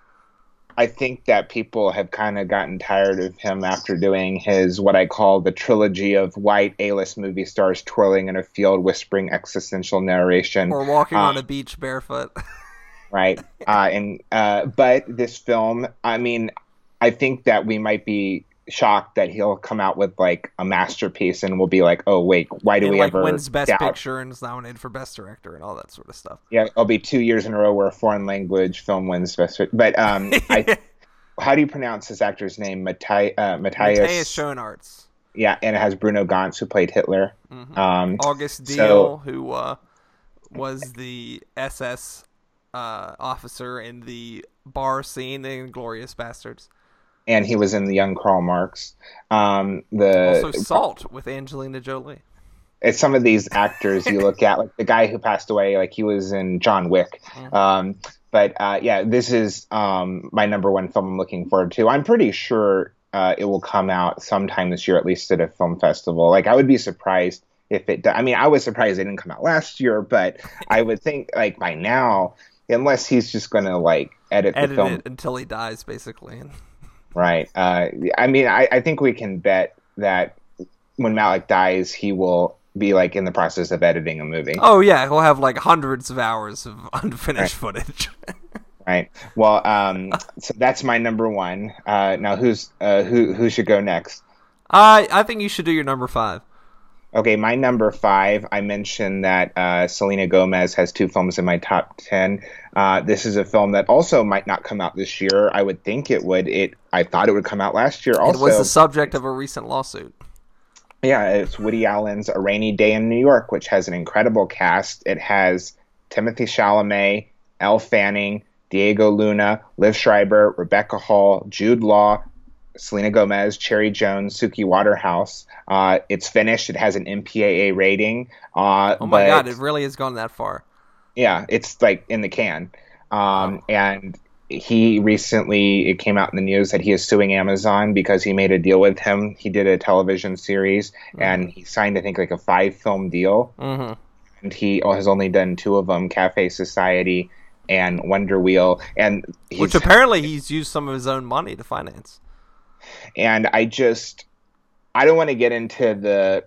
I think that people have kind of gotten tired of him after doing his what I call the trilogy of white A-list movie stars twirling in a field whispering existential narration. Or walking Uh, on a beach barefoot. right? Uh, and uh, but this film, I mean, I think that we might be shocked that he'll come out with like a masterpiece, and we'll be like, oh wait, why do and we like ever wins Best doubt? Picture and is nominated for Best Director and all that sort of stuff. Yeah, it'll be two years in a row where a foreign language film wins best. But um, I, how do you pronounce this actor's name? Mattai, uh, Matthias. Matthias Schoenaerts. Yeah, and it has Bruno Ganz who played Hitler. Mhm. Um, August Diehl, so- who uh, was the SS uh, officer in the bar scene in Glorious Bastards. And he was in the Young Karl Marx. Um, the Also, Salt with Angelina Jolie. it's some of these actors you look at, like the guy who passed away, like he was in John Wick. Mhm. Um, but uh, yeah, this is um, my number one film I'm looking forward to. I'm pretty sure uh, it will come out sometime this year, at least at a film festival. Like I would be surprised if it. do- I mean, I was surprised it didn't come out last year, but I would think like by now, unless he's just gonna like edit, Edit the film it until he dies, basically. Right. Uh, I mean, I, I think we can bet that when Malick dies, he will be like in the process of editing a movie. Oh yeah, he'll have like hundreds of hours of unfinished footage. Right. Well, um, so that's my number one. Uh, now, who's uh, who? Who should go next? I I think you should do your number five. Okay, my number five. I mentioned that uh, Selena Gomez has two films in my top ten. Uh, this is a film that also might not come out this year. I would think it would. It. I thought it would come out last year. Also, it was the subject of a recent lawsuit. Yeah, it's Woody Allen's A Rainy Day in New York, which has an incredible cast. It has Timothée Chalamet, Elle Fanning, Diego Luna, Liev Schreiber, Rebecca Hall, Jude Law, Selena Gomez, Cherry Jones, Suki Waterhouse. Uh, it's finished. It has an MPAA rating. Uh, Oh my god, it really has gone that far. yeah, it's like in the can. Um, and he recently it came out in the news that he is suing Amazon because he made a deal with him. He did a television series and he signed I think like a five film deal. hmm And he has only done two of them: Cafe Society and Wonder Wheel. And he's, Which apparently he's used some of his own money to finance. And I just I don't want to get into the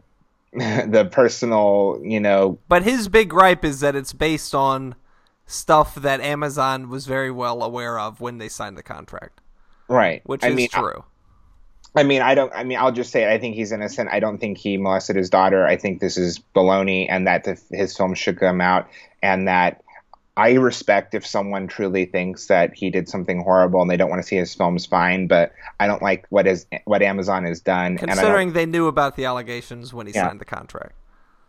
the personal, you know, But his big gripe is that it's based on stuff that Amazon was very well aware of when they signed the contract, right. which I is mean, true. I mean, I don't. I mean, I'll just say it. I think he's innocent. I don't think he molested his daughter. I think this is baloney, and that the, his film should come out, and that I respect if someone truly thinks that he did something horrible and they don't want to see his films. Fine, but I don't like what is what Amazon has done, and I don't, Considering they knew about the allegations when he Yeah. signed the contract.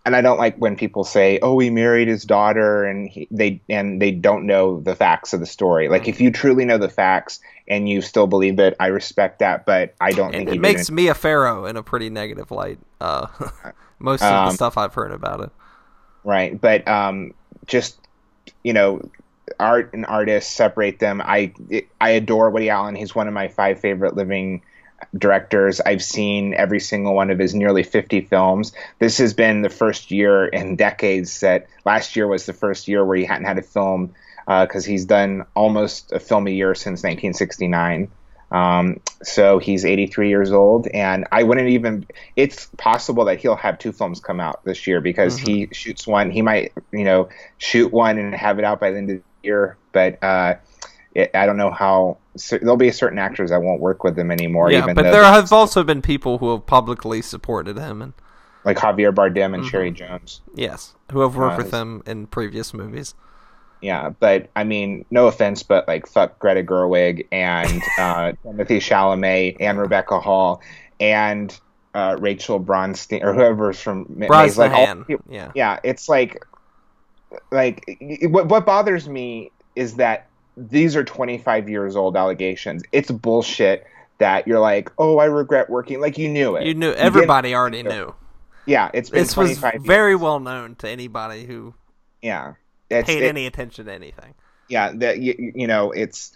and I don't like when people say, "Oh, he married his daughter," and he, they and they don't know the facts of the story. Like, if you truly know the facts and you still believe it, I respect that, but I don't And think it makes me a pharaoh in a pretty negative light. Uh, most of the Um, stuff I've heard about it. right but um just you know art and artists separate them. I i adore woody allen. He's one of my five favorite living directors i've seen every single one of his nearly 50 films. This has been the first year in decades that last year was the first year where he hadn't had a film uh, because he's done almost a film a year since 1969 um, so he's 83 years old, and I wouldn't even. It's possible that he'll have two films come out this year because he shoots one. He might, you know, shoot one and have it out by the end of the year. But uh, it, I don't know how. So there'll be certain actors that won't work with him anymore. Yeah, but there have also been people who have publicly supported him, and like Javier Bardem and Mm-hmm. Cherry Jones. yes, who have worked Uh, with him in previous movies. Yeah, but I mean, no offense, but like fuck Greta Gerwig and uh, Timothée Chalamet and Rebecca Hall and uh, Rachel Bronstein or whoever's from Ma- Maze, like all yeah. yeah, it's like like what what bothers me is that these are 25 years old allegations. It's bullshit that you're like, "Oh, I regret working." Like you knew it. You knew everybody already knew. Yeah, it's been This was years. very well known to anybody who yeah. It's, paid it- any attention to anything. yeah that you, you know it's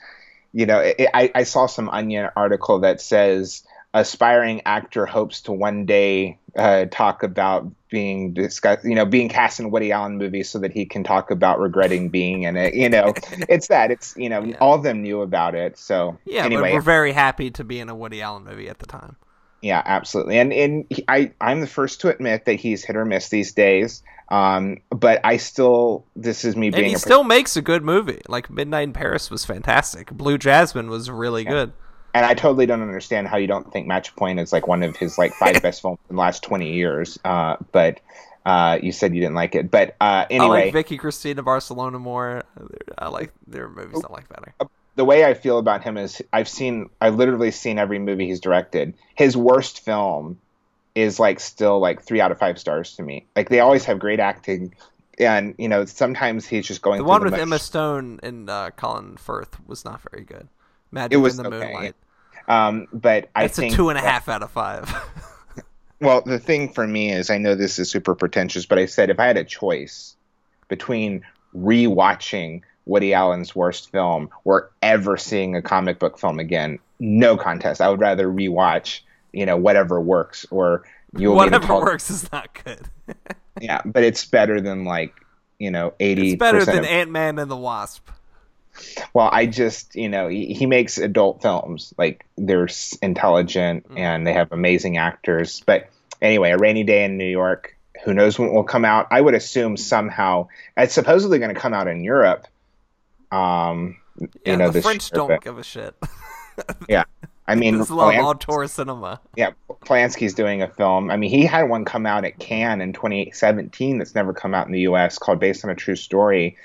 you know it, I, I saw some onion article that says aspiring actor hopes to one day uh, talk about being discussed you know being cast in woody allen movies so that he can talk about regretting being in it you know it's that it's you know Yeah. all of them knew about it so Yeah, anyway but we're very happy to be in a Woody Allen movie at the time. Yeah, absolutely. And and he, I I'm the first to admit that he's hit or miss these days. Um, but I still this is me And being he a still makes a good movie. Like Midnight in Paris was fantastic. Blue Jasmine was really good. and I totally don't understand how you don't think Match Point is like one of his like five best films in the last twenty years. Uh, but uh, you said you didn't like it. But uh, I like Vicky Cristina Barcelona more. I like their movies. I like better. the way I feel about him is I've seen I've literally seen every movie he's directed. His worst film is like still like three out of five stars to me. Like they always have great acting, and you know sometimes he's just going The one the with motion. Emma Stone and uh, Colin Firth was not very good. Magic It was in the okay. Moonlight. Um, but I It's a two and a that- half out of five. Well, the thing for me is, I know this is super pretentious, but I said if I had a choice between rewatching Woody Allen's worst film or ever seeing a comic book film again, no contest. I would rather rewatch, you know, whatever works or you will Whatever call, works is not good. Yeah, but it's better than like you know eighty. it's better than of, Ant Man and the Wasp. Well, I just you know he, he makes adult films like they're intelligent Mm-hmm. and they have amazing actors. But anyway, a rainy day in New York. Who knows when it will come out? I would assume somehow. It's supposedly going to come out in Europe. Um, Yeah, you know the French year, don't but- give a shit. yeah, I mean, Just love Polan- auteur cinema. yeah, Polanski's doing a film. I mean, he had one come out at Cannes in 2017 that's never come out in the U.S. called "Based on a True Story,"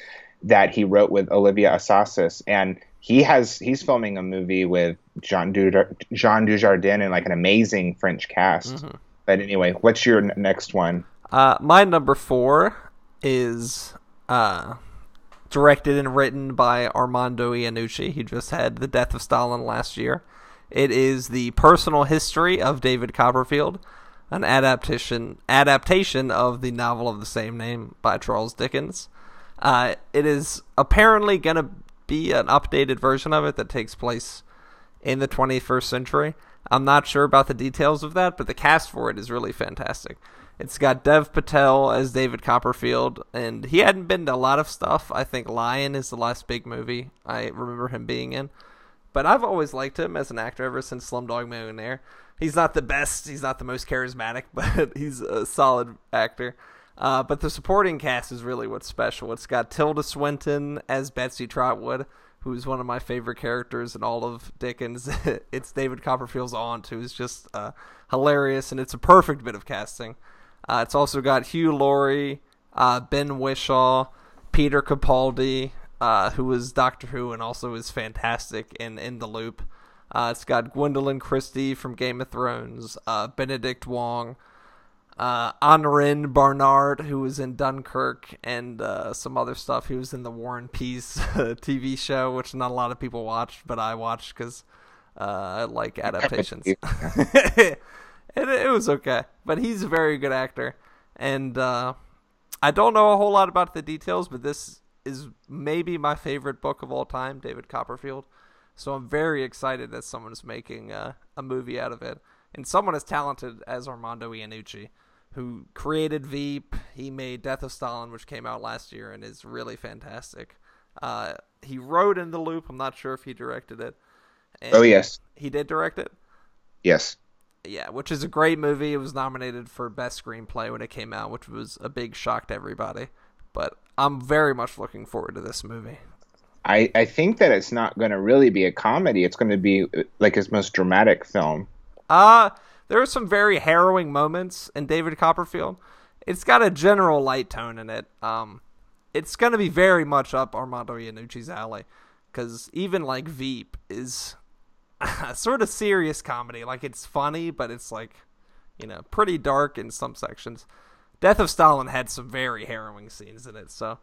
that he wrote with Olivier Assayas, and he has he's filming a movie with Jean, Dujardin, Jean Dujardin and like an amazing French cast. Mm-hmm. But anyway, what's your n- next one? Uh, my number four is uh, directed and written by Armando Iannucci. He just had The Death of Stalin last year. It is the personal history of David Copperfield, an adaptation adaptation of the novel of the same name by Charles Dickens. Uh, it is apparently going to be an updated version of it that takes place in the 21st century. I'm not sure about the details of that, but the cast for it is really fantastic. It's got Dev Patel as David Copperfield, and he hadn't been to a lot of stuff. I think Lion is the last big movie I remember him being in. But I've always liked him as an actor ever since Slumdog Millionaire. He's not the best, he's not the most charismatic, but he's a solid actor. Uh, but the supporting cast is really what's special. It's got Tilda Swinton as Betsy Trotwood, who's one of my favorite characters in all of Dickens. it's David Copperfield's aunt, who's just uh, hilarious, and it's a perfect bit of casting. Uh, it's also got Hugh Laurie, uh, Ben Whishaw, Peter Capaldi, uh, who was Doctor Who and also is fantastic in In the Loop. Uh, it's got Gwendoline Christie from Game of Thrones, uh, Benedict Wong, uh, Aneurin Barnard, who was in Dunkirk and uh, some other stuff. He was in the War and Peace TV show, which not a lot of people watched, but I watched because uh, I like adaptations. it, it was okay, but he's a very good actor, and uh, I don't know a whole lot about the details, but this is maybe my favorite book of all time, David Copperfield. So I'm very excited that someone's making uh, a movie out of it, and someone as talented as Armando Iannucci who created Veep. He made Death of Stalin, which came out last year and is really fantastic. Uh, he wrote In the Loop. I'm not sure if he directed it. And oh yes, he did direct it. Yes. Yeah, which is a great movie. It was nominated for best screenplay when it came out, which was a big shock to everybody. But I'm very much looking forward to this movie. I, I think that it's not going to really be a comedy. It's going to be like his most dramatic film. Uh there are some very harrowing moments in David Copperfield. It's got a general light tone in it. Um, it's going to be very much up Armando Iannucci's alley because even like Veep is a sort of serious comedy. Like it's funny, but it's like you know pretty dark in some sections. Death of Stalin had some very harrowing scenes in it, so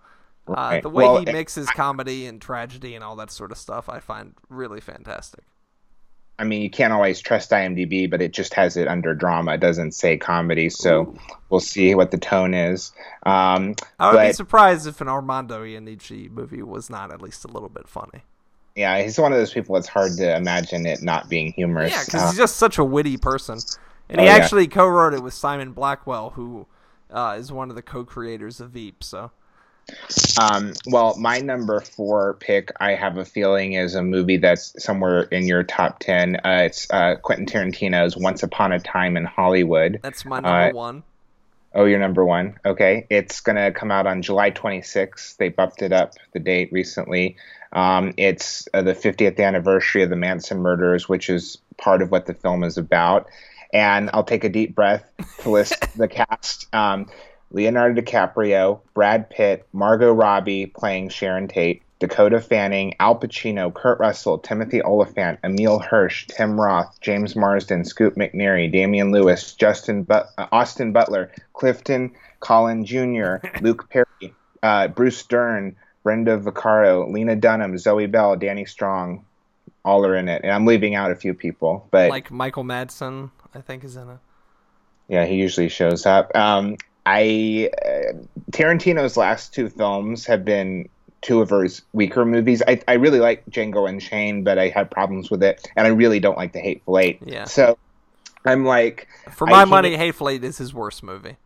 uh, right. the way well, he mixes comedy and tragedy and all that sort of stuff, I find really fantastic. I mean, you can't always trust IMDb, but it just has it under drama. It doesn't say comedy, so Ooh. we'll see what the tone is. Um, I would but, be surprised if an Armando Iannucci movie was not at least a little bit funny. Yeah, he's one of those people. It's hard to imagine it not being humorous. Yeah, because uh, he's just such a witty person, and he oh, actually yeah. co-wrote it with Simon Blackwell, who uh, is one of the co-creators of Veep. So um, well, my number four pick, I have a feeling, is a movie that's somewhere in your top ten. Uh, it's uh, Quentin Tarantino's Once Upon a Time in Hollywood. That's my number uh, one. Oh, your number one. Okay, it's gonna come out on July 26th. They bumped it up the date recently. Um, it's uh, the 50th anniversary of the Manson murders, which is part of what the film is about. And I'll take a deep breath to list the cast. Um, Leonardo DiCaprio, Brad Pitt, Margot Robbie playing Sharon Tate, Dakota Fanning, Al Pacino, Kurt Russell, Timothy Olyphant, Emile Hirsch, Tim Roth, James Marsden, Scoot McNairy, Damian Lewis, Justin but- uh, Austin Butler, Clifton Collin Jr., Luke Perry, uh, Bruce Dern, Brenda Vaccaro, Lena Dunham, Zoe Bell, Danny Strong, all are in it. And I'm leaving out a few people, but like Michael Madsen, I think is in it. Yeah, he usually shows up. Um, I uh, Tarantino's last two films have been two of his weaker movies. I, I really like Django Unchained, but I had problems with it, and I really don't like The Hateful Eight. Yeah. So I'm like, for my money, Hateful Eight is his worst movie.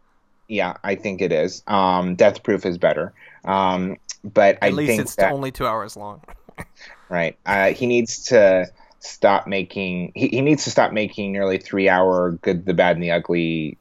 Yeah, I think it is. Um, Death Proof is better. Um, but At I least it's that, only two hours long. right. Uh, he needs to stop making. He, he needs to stop making nearly three hour Good, the Bad, and the Ugly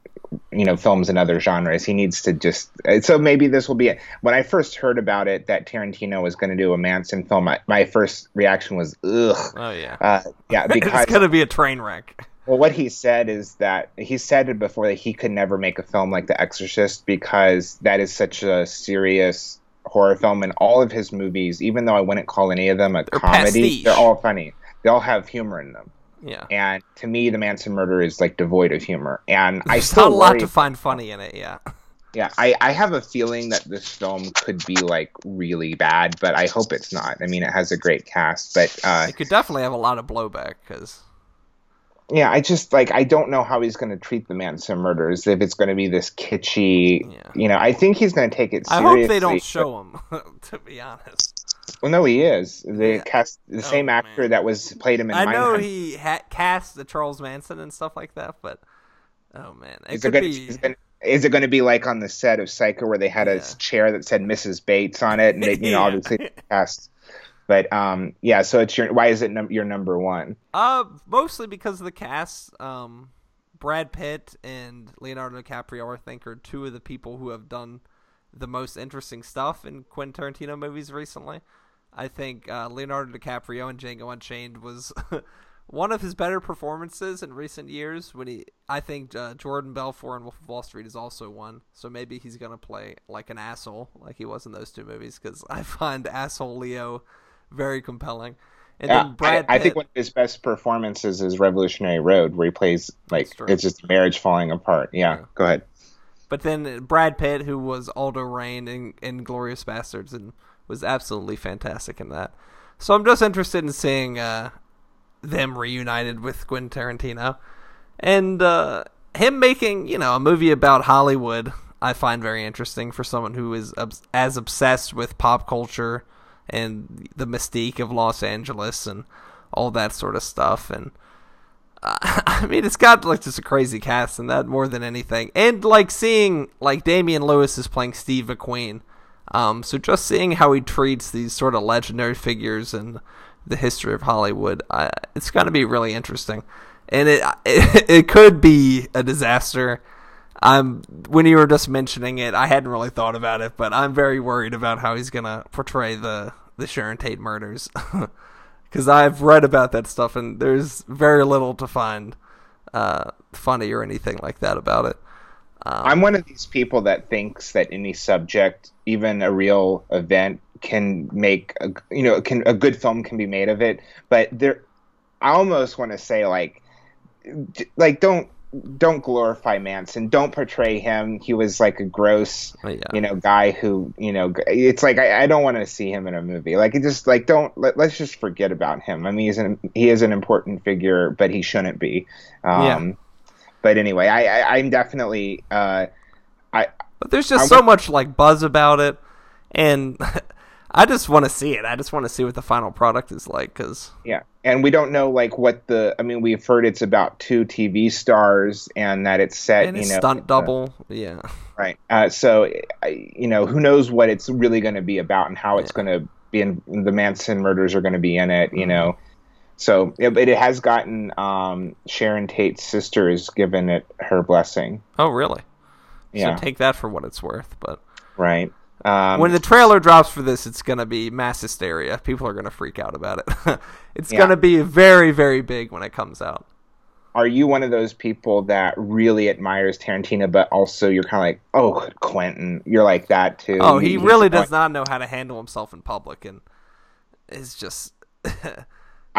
you know films and other genres. He needs to just so maybe this will be it. When i first heard about it that tarantino was going to do a manson film my, my, first reaction was ugh. Oh yeah. Uh, yeah because it's going to be a train wreck. Well what he said is that he said it before that he could never make a film like the exorcist because that is such a serious horror film and all of his movies even though i wouldn't call any of them a they're comedy pastiche. they're all funny they all have humor in them yeah. And to me, the Manson murder is like devoid of humor, and There's I still not a lot to find funny in it. Yeah. Yeah, I, I have a feeling that this film could be like really bad, but I hope it's not. I mean, it has a great cast, but uh, it could definitely have a lot of blowback because yeah, I just like I don't know how he's going to treat the Manson murders. If it's going to be this kitschy, Yeah. you know, I think he's going to take it Seriously, I hope they don't but- show him. to be honest, Well, no, he is. They Yeah. cast the Oh, same actor man. that was played him in I know Mindhunter. he ha- cast the Charles Manson and stuff like that, but oh man, it Is could it, gonna, be. is, it gonna, is it going to be like on the set of Psycho where they had a Yeah. chair that said Mrs. Bates on it, and they, you know, Yeah. obviously cast. But um, yeah. So it's your. Why is it num- your number one? Uh, mostly because of the cast. Um, Brad Pitt and Leonardo DiCaprio, I think, are two of the people who have done the most interesting stuff in Quentin Tarantino movies recently. I think uh, Leonardo DiCaprio in Django Unchained was one of his better performances in recent years. When he, I think uh, Jordan Belfort in Wolf of Wall Street is also one. So maybe he's gonna play like an asshole, like he was in those two movies. Because I find asshole Leo very compelling. And Yeah, then Brad I, I think one of his best performances is Revolutionary Road, where he plays like it's just marriage falling apart. Yeah, Yeah. go ahead. But then Brad Pitt, who was Aldo Raine in, in Glorious Bastards, and was absolutely fantastic in that. So I'm just interested in seeing uh, them reunited with Quentin Tarantino, and uh, him making you know a movie about Hollywood. I find very interesting for someone who is obs- as obsessed with pop culture and the mystique of Los Angeles and all that sort of stuff. And I mean, it's got like just a crazy cast and that more than anything. And like seeing like Damian Lewis is playing Steve McQueen. Um, so just seeing how he treats these sort of legendary figures in the history of Hollywood, uh, it's going to be really interesting. And it, it it could be a disaster. I'm when you were just mentioning it, I hadn't really thought about it, but I'm very worried about how he's gonna portray the the Sharon Tate murders. because I've read about that stuff and there's very little to find uh, funny or anything like that about it. Um, I'm one of these people that thinks that any subject, even a real event, can make a, you know can a good film can be made of it. But there, I almost want to say like, like don't don't glorify Manson. Don't portray him. He was like a gross, yeah. you know, guy who you know. It's like I, I don't want to see him in a movie. Like it just like don't let, let's just forget about him. I mean, he's an he is an important figure, but he shouldn't be. Um, Yeah. But anyway, I, I I'm definitely. Uh, I But there's just I so much like buzz about it, and I just want to see it. I just want to see what the final product is like because Yeah, and we don't know like what the. I mean, we've heard it's about two TV stars and that it's set. and you know, stunt uh, double. yeah, right. Uh, so, I, you know, who knows what it's really going to be about and how it's Yeah. going to be. In, the Manson murders are going to be in it. You Mhm. know. So, yeah, but it has gotten um, Sharon Tate's sister has given it her blessing. oh really? Yeah, So take that for what it's worth. But right. Um, when the trailer drops for this, it's gonna be mass hysteria. People are gonna freak out about it. it's Yeah. gonna be very very big when it comes out. are you one of those people that really admires Tarantino, but also you're kind of like, oh, Quentin, you're like that too? Oh, he he's really does not know how to handle himself in public, and is just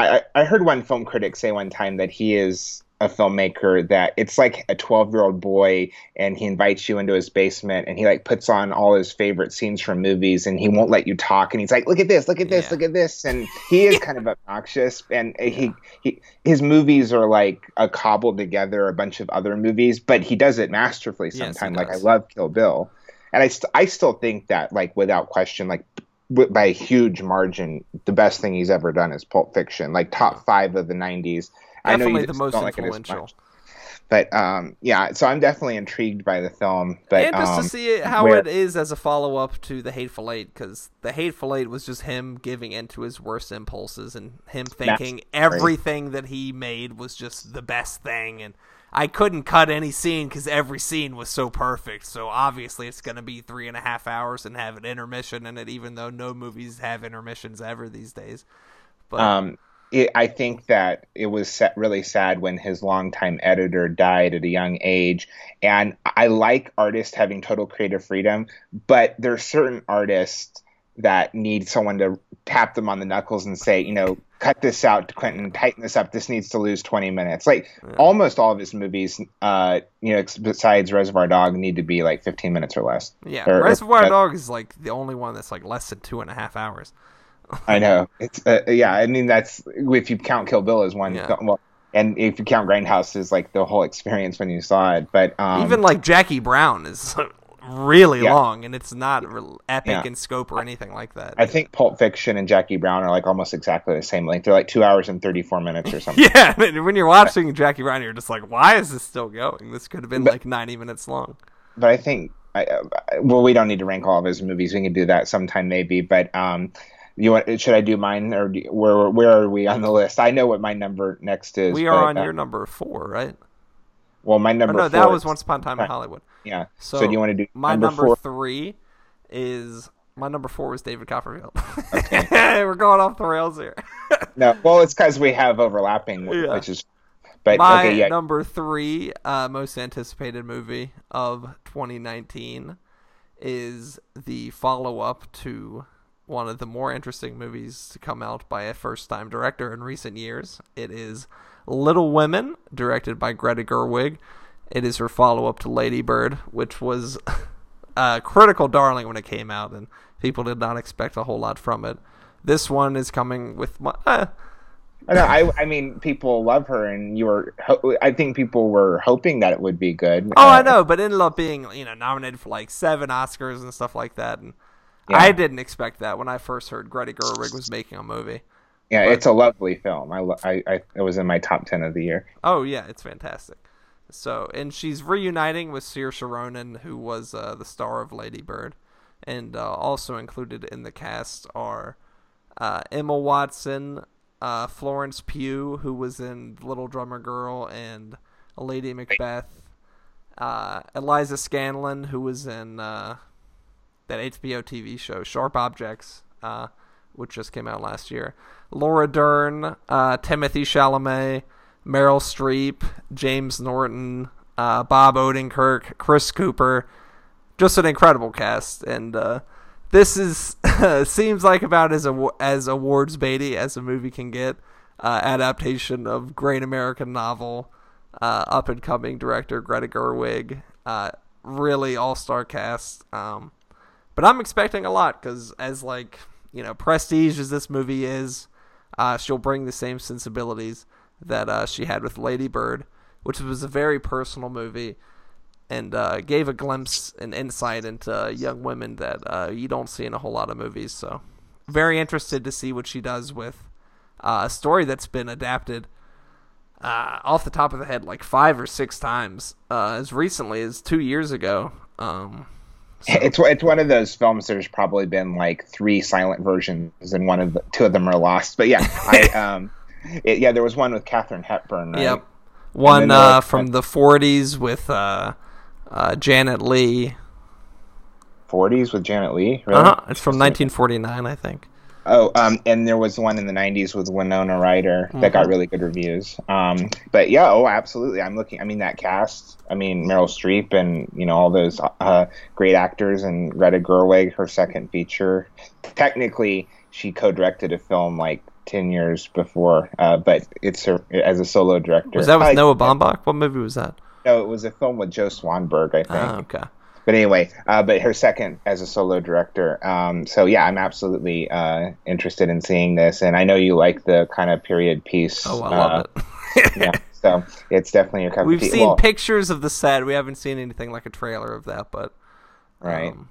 I, I heard one film critic say one time that he is a filmmaker that it's like a 12 year old boy and he invites you into his basement and he like puts on all his favorite scenes from movies and he won't let you talk and he's like look at this look at this Yeah. look at this. And he is kind of obnoxious and he, he his movies are like a cobbled together a bunch of other movies but he does it masterfully Yes, sometimes like I love Kill Bill. And I, st- I still think that like without question like by a huge margin, the best thing he's ever done is Pulp Fiction, like top five of the '90s. I know definitely you the most like influential. but um, yeah. So I'm definitely intrigued by the film. But and just um, to see it, how where- it is as a follow up to the Hateful Eight, because the Hateful Eight was just him giving into his worst impulses and him thinking everything that he made was just the best thing. And I couldn't cut any scene because every scene was so perfect. So obviously it's going to be three and a half hours and have an intermission in it, even though no movies have intermissions ever these days. But um, it, I think that it was really sad when his longtime editor died at a young age. And I like artists having total creative freedom, but there are certain artists that need someone to tap them on the knuckles and say, you know, cut this out, Quentin, tighten this up. This needs to lose 20 minutes. Like Yeah. almost all of his movies, uh, you know, besides Reservoir Dog, need to be like 15 minutes or less. yeah, or- or- Reservoir uh, Dog is like the only one that's like less than two and a half hours. I know. It's uh, yeah. I mean, that's if you count Kill Bill as one. Yeah. Well, and if you count Grindhouse as like the whole experience when you saw it, but um, Even like Jackie Brown is really Yeah. long, and it's not epic Yeah. in scope or anything like that. I think Pulp Fiction and Jackie Brown are like almost exactly the same length. They're like two hours and thirty four minutes or something. yeah, when you're watching Jackie Brown, you're just like, why is this still going? This could have been But- like 90 minutes long. but I think, I, I, well, we don't need to rank all of his movies. We can do that sometime maybe. But um, you want? Should I do mine or do, where? Where are we on the list? I know what my number next is. We are but, on uh, your number four, right? Well, my number. no, that was Once Upon a Time in Hollywood. Yeah. So, So, do you want to do my number, number four? three is my number four was David Copperfield. We're going off the rails here. No, well, it's because we have overlapping, Yeah. which is. But My okay, yeah. number three uh, most anticipated movie of 2019 is the follow up to one of the more interesting movies to come out by a first time director in recent years. It is Little Women, directed by Greta Gerwig. It is her follow up to Lady Bird, which was a critical darling when it came out, and people did not expect a whole lot from it. This one is coming with my. eh, I, I, I mean, people love her, and you were. Ho- I think people were hoping that it would be good. Oh, I Uh, know, but ended up being you know nominated for like seven Oscars and stuff like that, and Yeah. I didn't expect that when I first heard Greta Gerwig was making a movie. Yeah, it's a lovely film. I, I, I, it was in my top ten of the year. Oh yeah, it's fantastic. So, and she's reuniting with Saoirse Ronan, who was uh, the star of Lady Bird, and uh, also included in the cast are uh, Emma Watson, uh, Florence Pugh, who was in Little Drummer Girl and Lady Macbeth, uh, Eliza Scanlen, who was in uh, that HBO TV show Sharp Objects, uh, which just came out last year. Laura Dern, uh, Timothée Chalamet, Meryl Streep, James Norton, uh, Bob Odenkirk, Chris Cooper. Just an incredible cast, and uh, this is seems like about as as awards baity as a movie can get. Uh, adaptation of great American novel, uh, up and coming director Greta Gerwig. Uh, really all star cast. Um, but I'm expecting a lot because as like you know prestige as this movie is, uh, she'll bring the same sensibilities that uh, she had with Lady Bird, which was a very personal movie and uh, gave a glimpse and insight into young women that uh, you don't see in a whole lot of movies. So very interested to see what she does with uh, a story that's been adapted uh, off the top of the head like five or six times as recently as two years ago. Um, It's it's one of those films. There's probably been like three silent versions, and one of the two of them are lost. But yeah, I um, it, yeah, there was one with Katharine Hepburn. Right? Yep. One uh, from the 40s with uh, uh, Janet Leigh. 40s with Janet Leigh. Really? Uh-huh. It's from 1949, I think. Oh, um, and there was one in the '90s with Winona Ryder that got really good reviews. Um, but yeah, oh, absolutely. I'm looking. I mean, that cast. I mean, Meryl Streep and you know all those uh, great actors and Greta Gerwig, her second feature. Technically, she co-directed a film like ten years before, uh, but it's her as a solo director. Was that with Noah Baumbach? What movie was that? No, it was a film with Joe Swanberg, I think. Oh, okay. But anyway, uh, but her second as a solo director. Um, so yeah, I'm absolutely uh, interested in seeing this, and I know you like the kind of period piece. Oh, I uh, love it. yeah, so it's definitely your cup of tea. We've of tea. seen Well, pictures of the set. We haven't seen anything like a trailer of that, but right. um,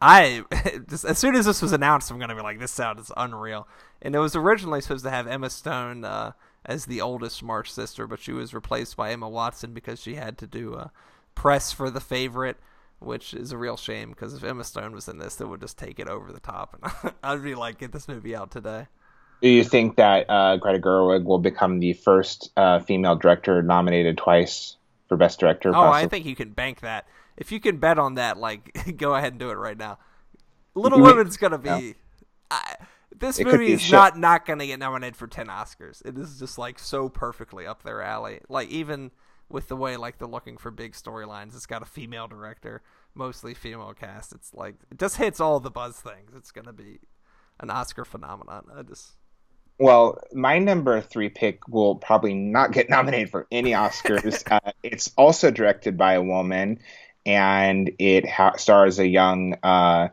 I just, as soon as this was announced, I'm gonna be like, this sound is unreal. And it was originally supposed to have Emma Stone uh, as the oldest March sister, but she was replaced by Emma Watson because she had to do uh, press for the favorite, which is a real shame because if Emma Stone was in this, it would just take it over the top, and I'd be like, get this movie out today. Do you think that uh, Greta Gerwig will become the first uh, female director nominated twice for Best Director? Oh, I think you can bank that. If you can bet on that, like, go ahead and do it right now. Little You mean- Women's gonna be. I, this It movie is shit. not not gonna get nominated for ten Oscars. It is just like so perfectly up their alley. Like even with the way like they're looking for big storylines, it's got a female director, mostly female cast. It's like it just hits all the buzz things. It's gonna be an Oscar phenomenon. I just Well, my number three pick will probably not get nominated for any Oscars. uh, it's also directed by a woman, and it ha- stars a young, uh,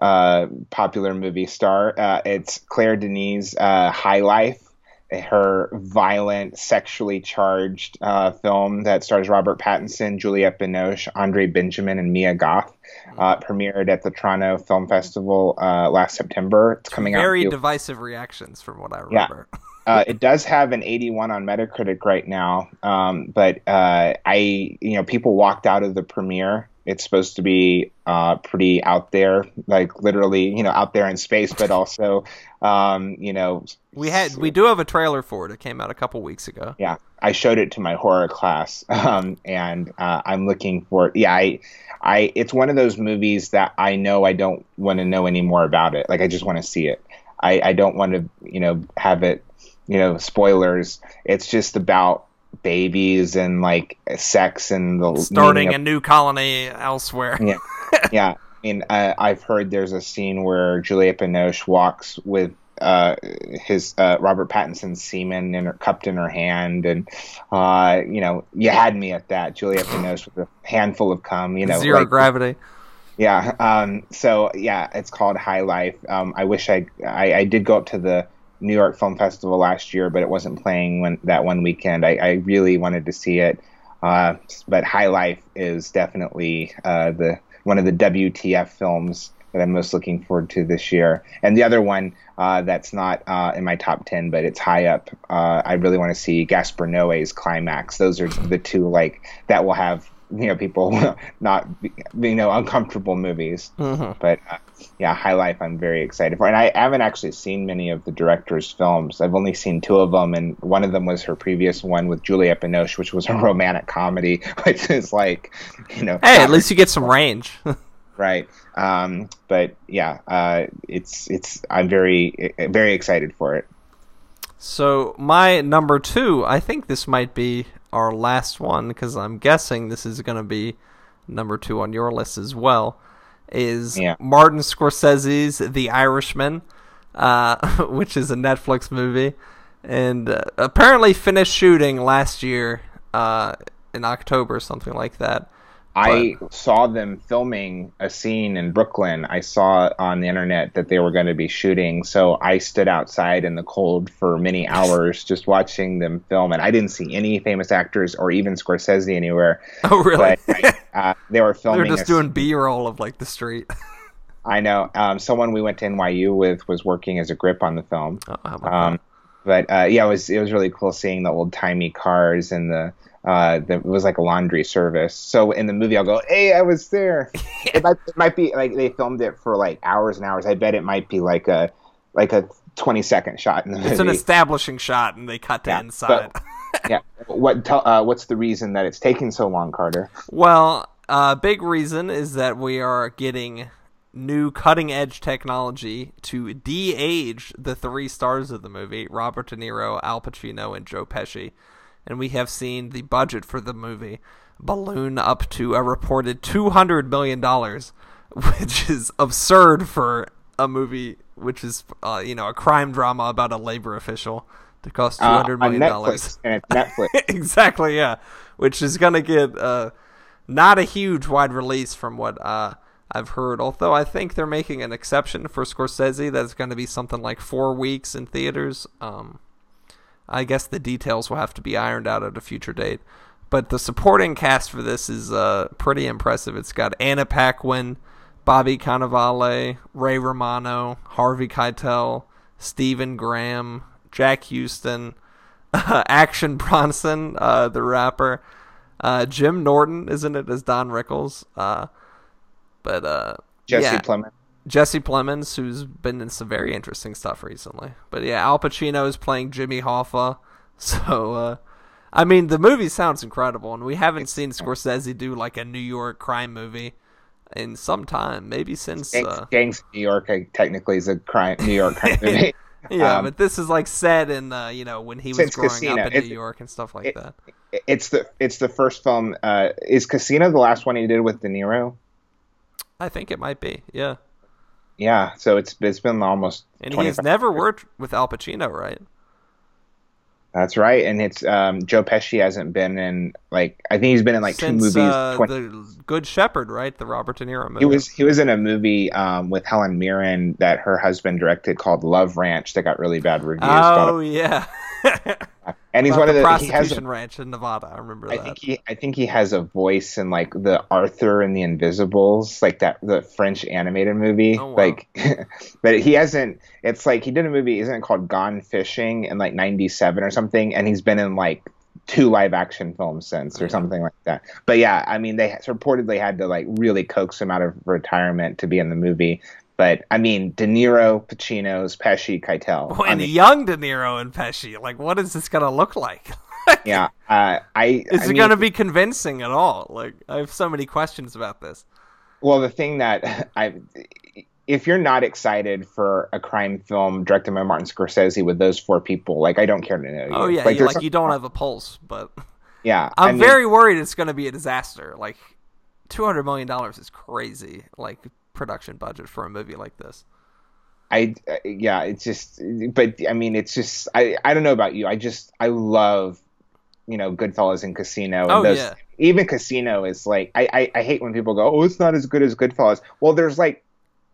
uh, popular movie star. Uh, it's Claire Denis' uh, High Life. Her violent, sexually charged uh, film that stars Robert Pattinson, Juliette Binoche, Andre Benjamin, and Mia Goth. Uh, premiered at the Toronto Film Festival uh, last September. It's coming Very out. Very divisive reactions, from what I remember. Uh, it does have an 81 on Metacritic right now, um, but uh, I, you know, people walked out of the premiere. It's supposed to be uh, pretty out there, like literally, you know, out there in space, but also, um, you know, We had we do have a trailer for it. It came out a couple weeks ago. yeah, I showed it to my horror class, um, and uh, I'm looking for. Yeah, I, I, it's one of those movies that I know I don't want to know any more about it. Like I just want to see it. I, I don't want to, you know, have it, you know, spoilers. It's just about babies and like sex and the Starting meaning a new colony elsewhere. Yeah. yeah. I mean, uh, I've heard there's a scene where Juliette Binoche walks with uh, his uh, Robert Pattinson's semen in her, cupped in her hand, and uh, you know, you had me at that. Juliette Binoche with a handful of cum. You know, Zero like- gravity. yeah. Um, so yeah, it's called High Life. Um, I wish I, I I did go up to the New York Film Festival last year, but it wasn't playing when that one weekend. I, I really wanted to see it. Uh, but High Life is definitely uh, the one of the WTF films that I'm most looking forward to this year. And the other one uh, that's not uh, in my top ten, but it's high up. Uh, I really want to see Gaspar Noé's Climax. Those are the two like that will have you know people not be- you know uncomfortable movies. hmm But uh, yeah, High Life I'm very excited for, and I haven't actually seen many of the director's films. I've only seen two of them, and one of them was her previous one with Juliette Binoche, which was a romantic comedy, which is like, you know, Hey, at least you get some range. right. Um, but yeah, uh, it's it's I'm very very excited for it. So my number two, I think this might be our last one because I'm guessing this is going to be number two on your list as well. Is Yeah. Martin Scorsese's The Irishman, uh, which is a Netflix movie, and uh, apparently finished shooting last year uh, in October, something like that. I saw them filming a scene in Brooklyn. I saw on the internet that they were going to be shooting, so I stood outside in the cold for many hours just watching them film. And I didn't see any famous actors or even Scorsese anywhere. Oh, really? But uh, they were filming. They're just doing B-roll of like the street. I know. Um, someone we went to NYU with was working as a grip on the film. Oh, Um, but uh, yeah, it was it was really cool seeing the old timey cars and the. Uh, the, it was like a laundry service. So in the movie, I'll go, "Hey, I was there." it, might, it might be like they filmed it for like hours and hours. I bet it might be like a like a twenty second shot in the movie. It's an establishing shot, and they cut to Yeah, inside. yeah. What? Tell, uh, what's the reason that it's taking so long, Carter? Well, a uh, big reason is that we are getting new cutting edge technology to de age the three stars of the movie Robert De Niro, Al Pacino, and Joe Pesci. And we have seen the budget for the movie balloon up to a reported $200 million, which is absurd for a movie which is, uh, you know, a crime drama about a labor official to cost Uh, $200 on million. Netflix, and it's Netflix. exactly, yeah. Which is gonna get uh, not a huge wide release from what uh, I've heard. Although I think they're making an exception for Scorsese. That's going to be something like four weeks in theaters. Um, I guess the details will have to be ironed out at a future date. But the supporting cast for this is uh, pretty impressive. It's got Anna Paquin, Bobby Cannavale, Ray Romano, Harvey Keitel, Stephen Graham, Jack Huston, Action Bronson, uh, the rapper, uh, Jim Norton, isn't it, as Don Rickles? Uh, but uh, Jesse yeah. Plemons. Jesse Plemons, who's been in some very interesting stuff recently. But yeah, Al Pacino is playing Jimmy Hoffa. So, uh, I mean, the movie sounds incredible, and we haven't seen Scorsese do like a New York crime movie in some time, maybe since. Gangs, Uh, Gangs of New York technically is a crime, New York crime movie. yeah, um, but this is like set in, uh, you know, when he was growing Casino. up in It- New York and stuff like it- that. It's the it's the first film. Uh, is Casino the last one he did with De Niro? I think it might be, yeah. Yeah, so it's it's been almost. And 25 he's never worked with Al Pacino, right? That's right, and it's um, Joe Pesci hasn't been in like I think he's been in like Since, two movies. Uh, 20... the Good Shepherd, right? The Robert De Niro movie. He was he was in a movie um, with Helen Mirren that her husband directed called Love Ranch that got really bad reviews. Oh yeah. and he's one of the prostitution a, ranch in Nevada. I remember I that. think he I think he has a voice in like the Arthur and the Invisibles, like that the French animated movie. Oh, wow. Like but he hasn't it's like he did a movie, isn't it called Gone Fishing in like ninety seven or something, and he's been in like two live action films since or Yeah. something like that. But yeah, I mean they reportedly had to like really coax him out of retirement to be in the movie. But I mean, De Niro, Pacino's, Pesci, Keitel. When I mean, young De Niro and Pesci, like, what is this gonna look like? yeah, uh, I. Is I it mean, gonna be convincing at all? Like, I have so many questions about this. Well, the thing that I, if you're not excited for a crime film directed by Martin Scorsese with those four people, like I don't care to know you. Oh yeah, like, like you don't have a pulse, but yeah. I'm I mean, very worried it's gonna be a disaster. Like, two hundred million dollars is crazy. Like production budget for a movie like this. I uh, yeah, it's just, but I mean, it's just I I don't know about you. I just I love, you know, Goodfellas and Casino. And Oh, those, yeah. Even Casino is like I, I I hate when people go, oh, it's not as good as Goodfellas. Well, there's like.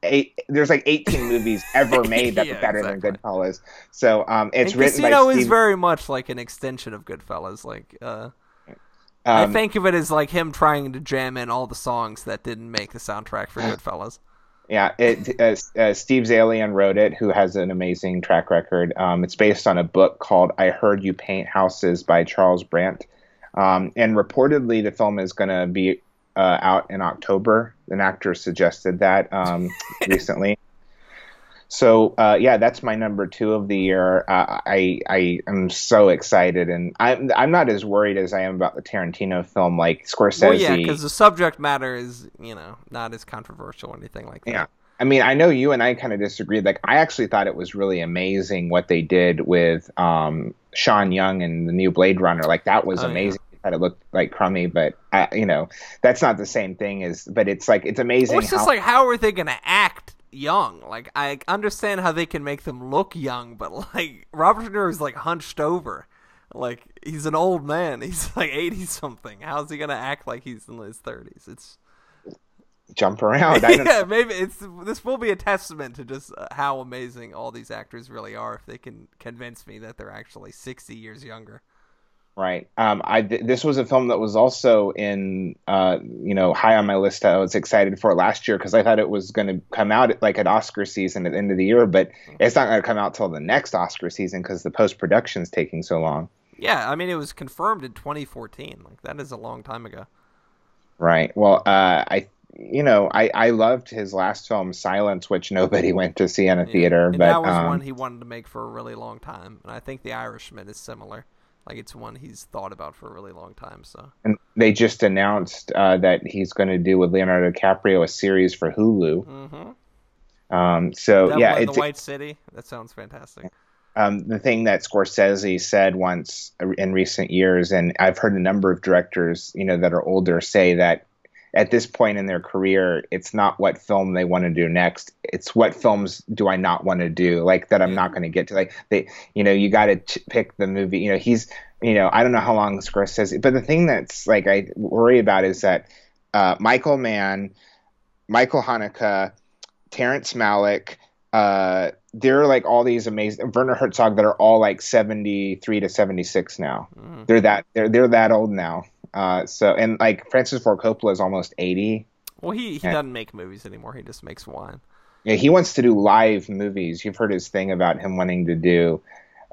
Eight, there's like 18 movies ever made that Yeah, are better exactly. than Goodfellas. So um, it's and written Casino by is very much like an extension of Goodfellas. Like, uh, I um, think of it as like him trying to jam in all the songs that didn't make the soundtrack for Goodfellas. Yeah, it, uh, uh, Steve Zaillian wrote it, who has an amazing track record. Um, it's based on a book called "I Heard You Paint Houses" by Charles Brandt, um, and reportedly the film is going to be uh, out in October. An actor suggested that um, recently. So uh, yeah, that's my number two of the year. Uh, I I am so excited, and I'm I'm not as worried as I am about the Tarantino film. Like Scorsese, Well, yeah, because the subject matter is you know not as controversial or anything like that. Yeah. I mean, I know you and I kind of disagreed. Like, I actually thought it was really amazing what they did with um, Sean Young and the new Blade Runner. Like, that was Oh, yeah. amazing. I thought it looked like crummy, but uh, you know, that's not the same thing as. But it's like it's amazing. Well, it's just like how are they gonna act young? Like I understand how they can make them look young, but like Robert De Niro is like hunched over. Like he's an old man. He's like eighty something. How's he gonna act like he's in his thirties? It's jump around. Yeah, maybe it's this will be a testament to just uh, how amazing all these actors really are if they can convince me that they're actually sixty years younger. Right. Um, I th- this was a film that was also in, uh, you know, high on my list. I was excited for last year because I thought it was going to come out at, like at Oscar season at the end of the year, but it's not going to come out till the next Oscar season because the post production is taking so long. Yeah, I mean it was confirmed in 2014. Like that is a long time ago. Right. Well, uh, I, you know, I, I loved his last film, Silence, which nobody went to see in a Yeah. theater, And but that was um, one he wanted to make for a really long time, and I think The Irishman is similar. Like it's one he's thought about for a really long time. So and they just announced uh, that he's going to do with Leonardo DiCaprio a series for Hulu. mm-hmm. Um, so Devil yeah, it's the White City. That sounds fantastic. um, the thing that Scorsese said once in recent years, and I've heard a number of directors, you know, that are older say that at this point in their career, it's not what film they want to do next. It's what films do I not want to do, like that I'm not going to get to. Like they, you know, you got to ch- pick the movie. You know, he's, you know, I don't know how long Scorsese, says but the thing that's like I worry about is that uh, Michael Mann, Michael Haneke, Terrence Malick, uh, there are like all these amazing Werner Herzog that are all like 73 to 76 now. Mhm. They're that they're they're that old now. Uh, so and like Francis Ford Coppola is almost 80. Well, he he Yeah. doesn't make movies anymore. He just makes wine. Yeah, he wants to do live movies. You've heard his thing about him wanting to do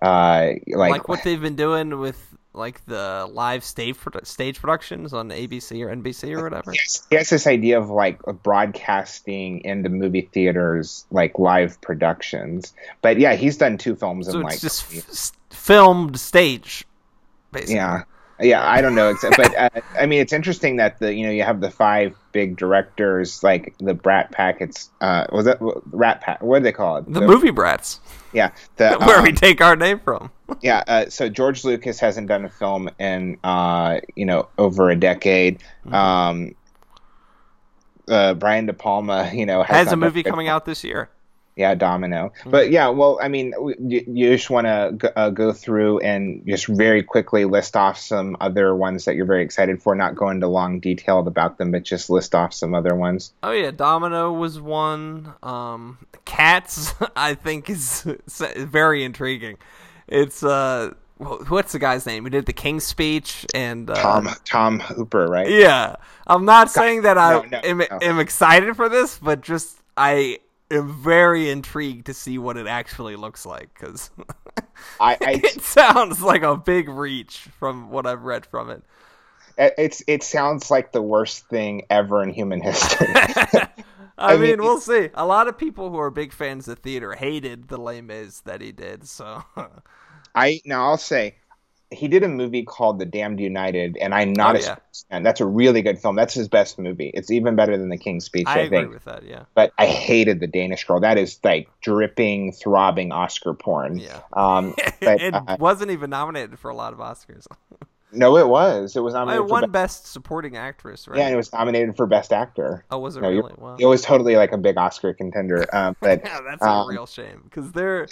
uh like, Like, what they've been doing with like the live stage stage productions on ABC or NBC or whatever. he has, he has this idea of like broadcasting into movie theaters like live productions. But yeah, he's done two films So in it's like just f- filmed stage, basically. Yeah, yeah, I don't know, exa- but uh, I mean, it's interesting that the you know you have the five big directors like the Brat Pack. It's uh, was that Rat Pack? What do they call it? The movie brats, Yeah, the where we um, take our name from. yeah. Uh, so George Lucas hasn't done a film in uh, you know over a decade. Mm-hmm. Um, uh, Brian De Palma, you know, has, Has a movie coming out this year. Yeah, Domino. Mm-hmm. But yeah, well, I mean, you, you just want to uh, go through and just very quickly list off some other ones that you're very excited for. Not go into long detail about them, but just list off some other ones. Oh yeah, Domino was one. Um, Cats, I think, is very intriguing. It's uh, what's the guy's name? Who did the King's Speech and uh, Tom Tom Hooper, right? Yeah, I'm not saying that I no, no, am, no. am excited for this, but just I am very intrigued to see what it actually looks like because I, I, it sounds like a big reach from what I've read from it. It's it sounds like the worst thing ever in human history. I, I, mean, mean we'll see. A lot of people who are big fans of theater hated the Les Mis that he did. So, I now I'll say he did a movie called The Damned United, and I'm not oh, a yeah. fan. That's a really good film. That's his best movie. It's even better than The King's Speech. I, I agree think. with that. Yeah. But I hated The Danish Girl. That is like dripping, throbbing Oscar porn. Yeah. Um, but, it uh, wasn't even nominated for a lot of Oscars. no, it was. It was nominated. It won Best Supporting Actress, right? Yeah, and it was nominated for Best Actor. Oh, was it no, really? Wow. It was totally like a big Oscar contender. Um, but yeah, that's a um, real shame because they're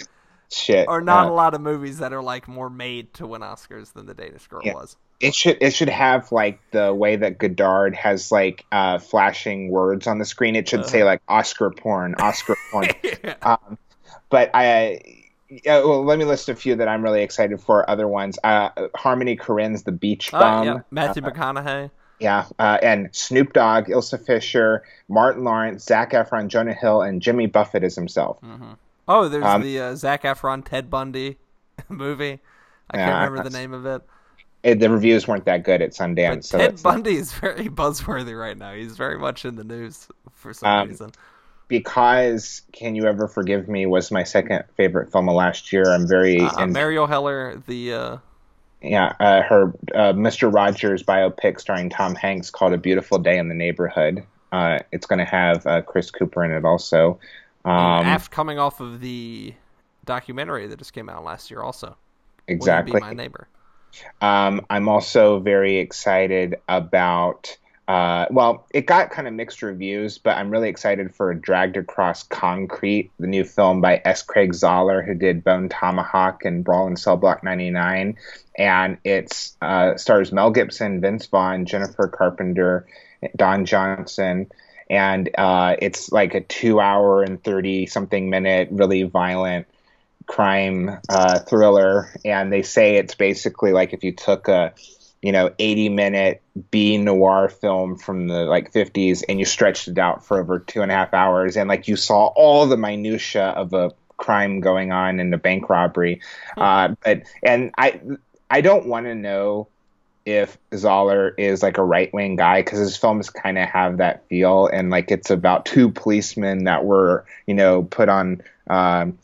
shit. Or not uh, a lot of movies that are like more made to win Oscars than The Danish Girl yeah. was. It should it should have like the way that Godard has like uh, flashing words on the screen. It should uh, say like Oscar porn, Oscar porn. yeah. um, but I. Uh, well, let me list a few that I'm really excited for. Other ones, uh, Harmony Korine's The Beach oh, Bum, yeah. Matthew uh, McConaughey, yeah, uh, and Snoop Dogg, Isla Fisher, Martin Lawrence, Zac Efron, Jonah Hill, and Jimmy Buffett as himself. Mm-hmm. Oh, there's um, the uh, Zac Efron Ted Bundy movie. I can't remember the name of it. it. The reviews weren't that good at Sundance. But so Ted Bundy is very buzzworthy right now. He's very much in the news for some um, reason. Because Can You Ever Forgive Me was my second favorite film of last year. I'm very. Uh, in... Marielle Heller, the. Uh... Yeah, uh, her uh, Mr. Rogers biopic starring Tom Hanks called A Beautiful Day in the Neighborhood. Uh, it's going to have uh, Chris Cooper in it also. Um, after coming off of the documentary that just came out last year, also. Exactly. my neighbor. Um, I'm also very excited about. Uh, well, it got kind of mixed reviews, but I'm really excited for Dragged Across Concrete, the new film by S. Craig Zahler, who did Bone Tomahawk and Brawl in Cell Block 99. And it uh, stars Mel Gibson, Vince Vaughn, Jennifer Carpenter, Don Johnson, and uh, it's like a two hour and 30 something minute really violent crime uh, thriller and they say it's basically like if you took a you know 80 minute b noir film from the like 50s and you stretched it out for over two and a half hours and like you saw all the minutia of a crime going on in a bank robbery hmm. uh, but and i i don't want to know if Zahler is like a right wing guy because his films kind of have that feel, and like it's about two policemen that were you know put on. Um,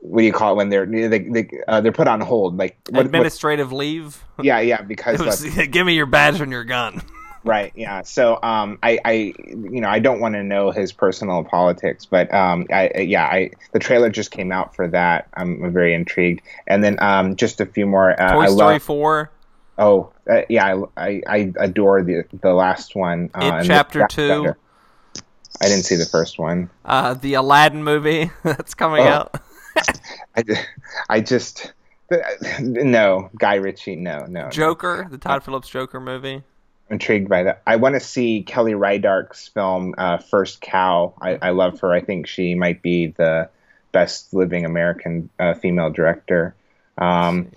what do you call it when they're they, they uh, they're put on hold like what, administrative what, leave? Yeah yeah because was, give me your badge and your gun. Right yeah so um i i you know i don't want to know his personal politics but um i yeah i the trailer just came out for that. I'm very intrigued. And then um just a few more uh, toy story love, 4 Oh, uh, yeah, I, I adore the the last one. Uh, chapter two. I didn't see the first one. Uh, the Aladdin movie that's coming oh. out. I, I just no Guy Ritchie. No, no. Joker, no. the Todd Phillips Joker movie. intrigued by that. I want to see Kelly Reichardt's film uh, First Cow. I, I, love her. I think she might be the best living American uh, female director. Um,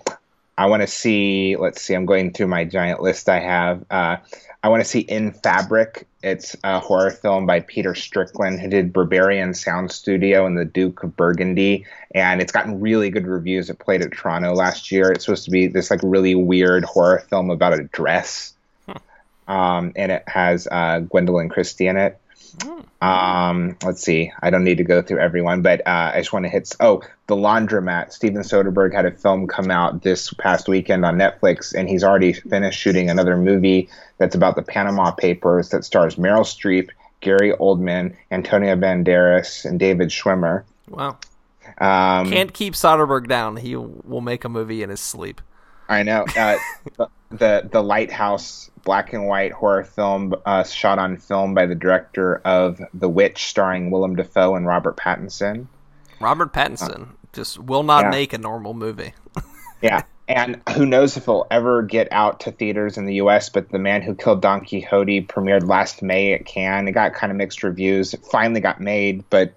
I want to see. Let's see. I'm going through my giant list. I have. Uh, I want to see In Fabric. It's a horror film by Peter Strickland, who did Berberian Sound Studio and The Duke of Burgundy, and it's gotten really good reviews. It played at Toronto last year. It's supposed to be this like really weird horror film about a dress, um, and it has uh, Gwendoline Christie in it. Um, let's see. I don't need to go through everyone, but uh, I just want to hit. Oh, The Laundromat. Steven Soderbergh had a film come out this past weekend on Netflix, and he's already finished shooting another movie that's about the Panama Papers that stars Meryl Streep, Gary Oldman, Antonio Banderas, and David Schwimmer. Wow. Um, Can't keep Soderbergh down. He will make a movie in his sleep. I know. Uh, the, the, the Lighthouse black and white horror film uh, shot on film by the director of The Witch, starring Willem Dafoe and Robert Pattinson. Robert Pattinson just will not Yeah. make a normal movie. Yeah. And who knows if it'll ever get out to theaters in the U.S. But The Man Who Killed Don Quixote premiered last May at Cannes. It got kind of mixed reviews. It finally got made, but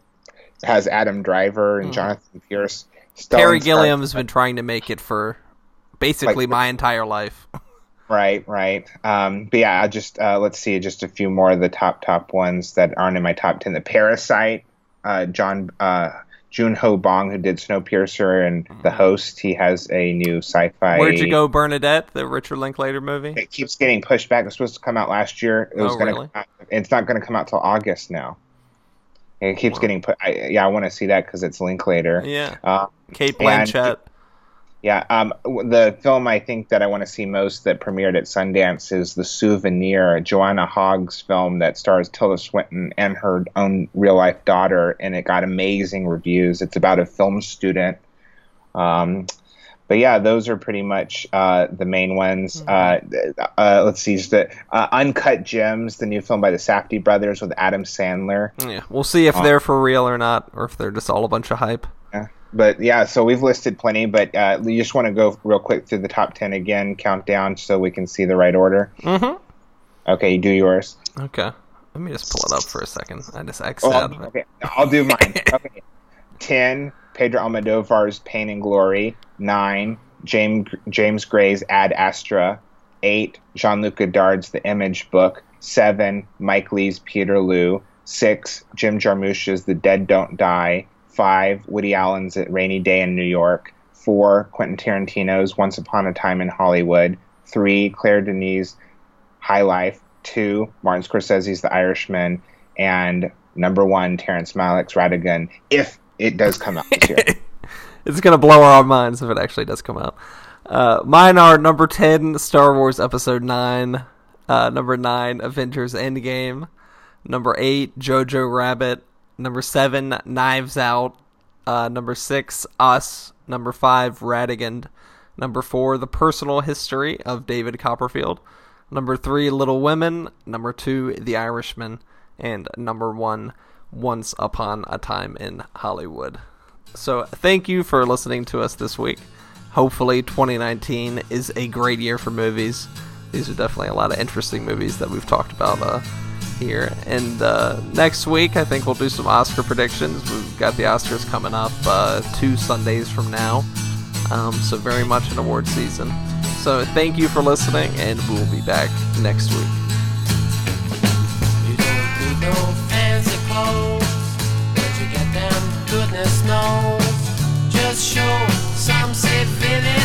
has Adam Driver and Jonathan Pryce. Terry Gilliam's been trying to make it for basically Like- my entire life. Right, right. Um, but yeah, I'll just uh, let's see, just a few more of the top top ones that aren't in my top ten. The Parasite, uh, John uh, Joon-ho Bong, who did Snowpiercer and The Host, he has a new sci-fi. Where'd you go, Bernadette? The Richard Linklater movie. It keeps getting pushed back. It was supposed to come out last year. It was Oh, gonna really? come out, it's not going to come out till August now. It keeps getting put. I, yeah, I want to see that because it's Linklater. Yeah, Uh, Cate and- Blanchett. Yeah. Um, the film I think that I want to see most that premiered at Sundance is The Souvenir, Joanna Hogg's film that stars Tilda Swinton and her own real life daughter, and it got amazing reviews. It's about a film student. Um, but yeah, those are pretty much uh, the main ones. Uh, uh, let's see, is the uh, Uncut Gems, the new film by the Safdie brothers with Adam Sandler. Yeah, we'll see if Uh, they're for real or not, or if they're just all a bunch of hype. Yeah. But yeah, so we've listed plenty, but uh, you just want to go real quick through the top 10 again, countdown, so we can see the right order. Mm-hmm. Okay, you do yours. Okay, let me just pull it up for a second. I just Oh, out okay, I'll do mine. okay. 10, Pedro Almodovar's Pain and Glory. 9, James, James Gray's Ad Astra. 8, Jean-Luc Godard's The Image Book. 7, Mike Leigh's Peterloo. 6, Jim Jarmusch's The Dead Don't Die. 5, Woody Allen's Rainy Day in New York. 4, Quentin Tarantino's Once Upon a Time in Hollywood. 3, Claire Denis' High Life. 2, Martin Scorsese's The Irishman. And number 1, Terrence Malick's Radegund, if it does come out this year. It's gonna blow our minds if it actually does come out. Uh, mine are number ten, Star Wars Episode Nine. Uh, number nine, Avengers Endgame. Number eight, Jojo Rabbit. Number seven, Knives Out. Uh, number six, Us. Number five, Radegund. Number four, The Personal History of David Copperfield. Number three, Little Women. Number two, The Irishman. And number one, Once Upon a Time in Hollywood. So thank you for listening to us this week. Hopefully, 2019 is a great year for movies. These are definitely a lot of interesting movies that we've talked about uh, here. And uh, next week, I think we'll do some Oscar predictions. We've got the Oscars coming up uh, two Sundays from now. Um, so, very much an award season. So, thank you for listening, and we'll be back next week. You don't need no fancy clothes. Where'd you get them? Goodness knows. Just show some civility.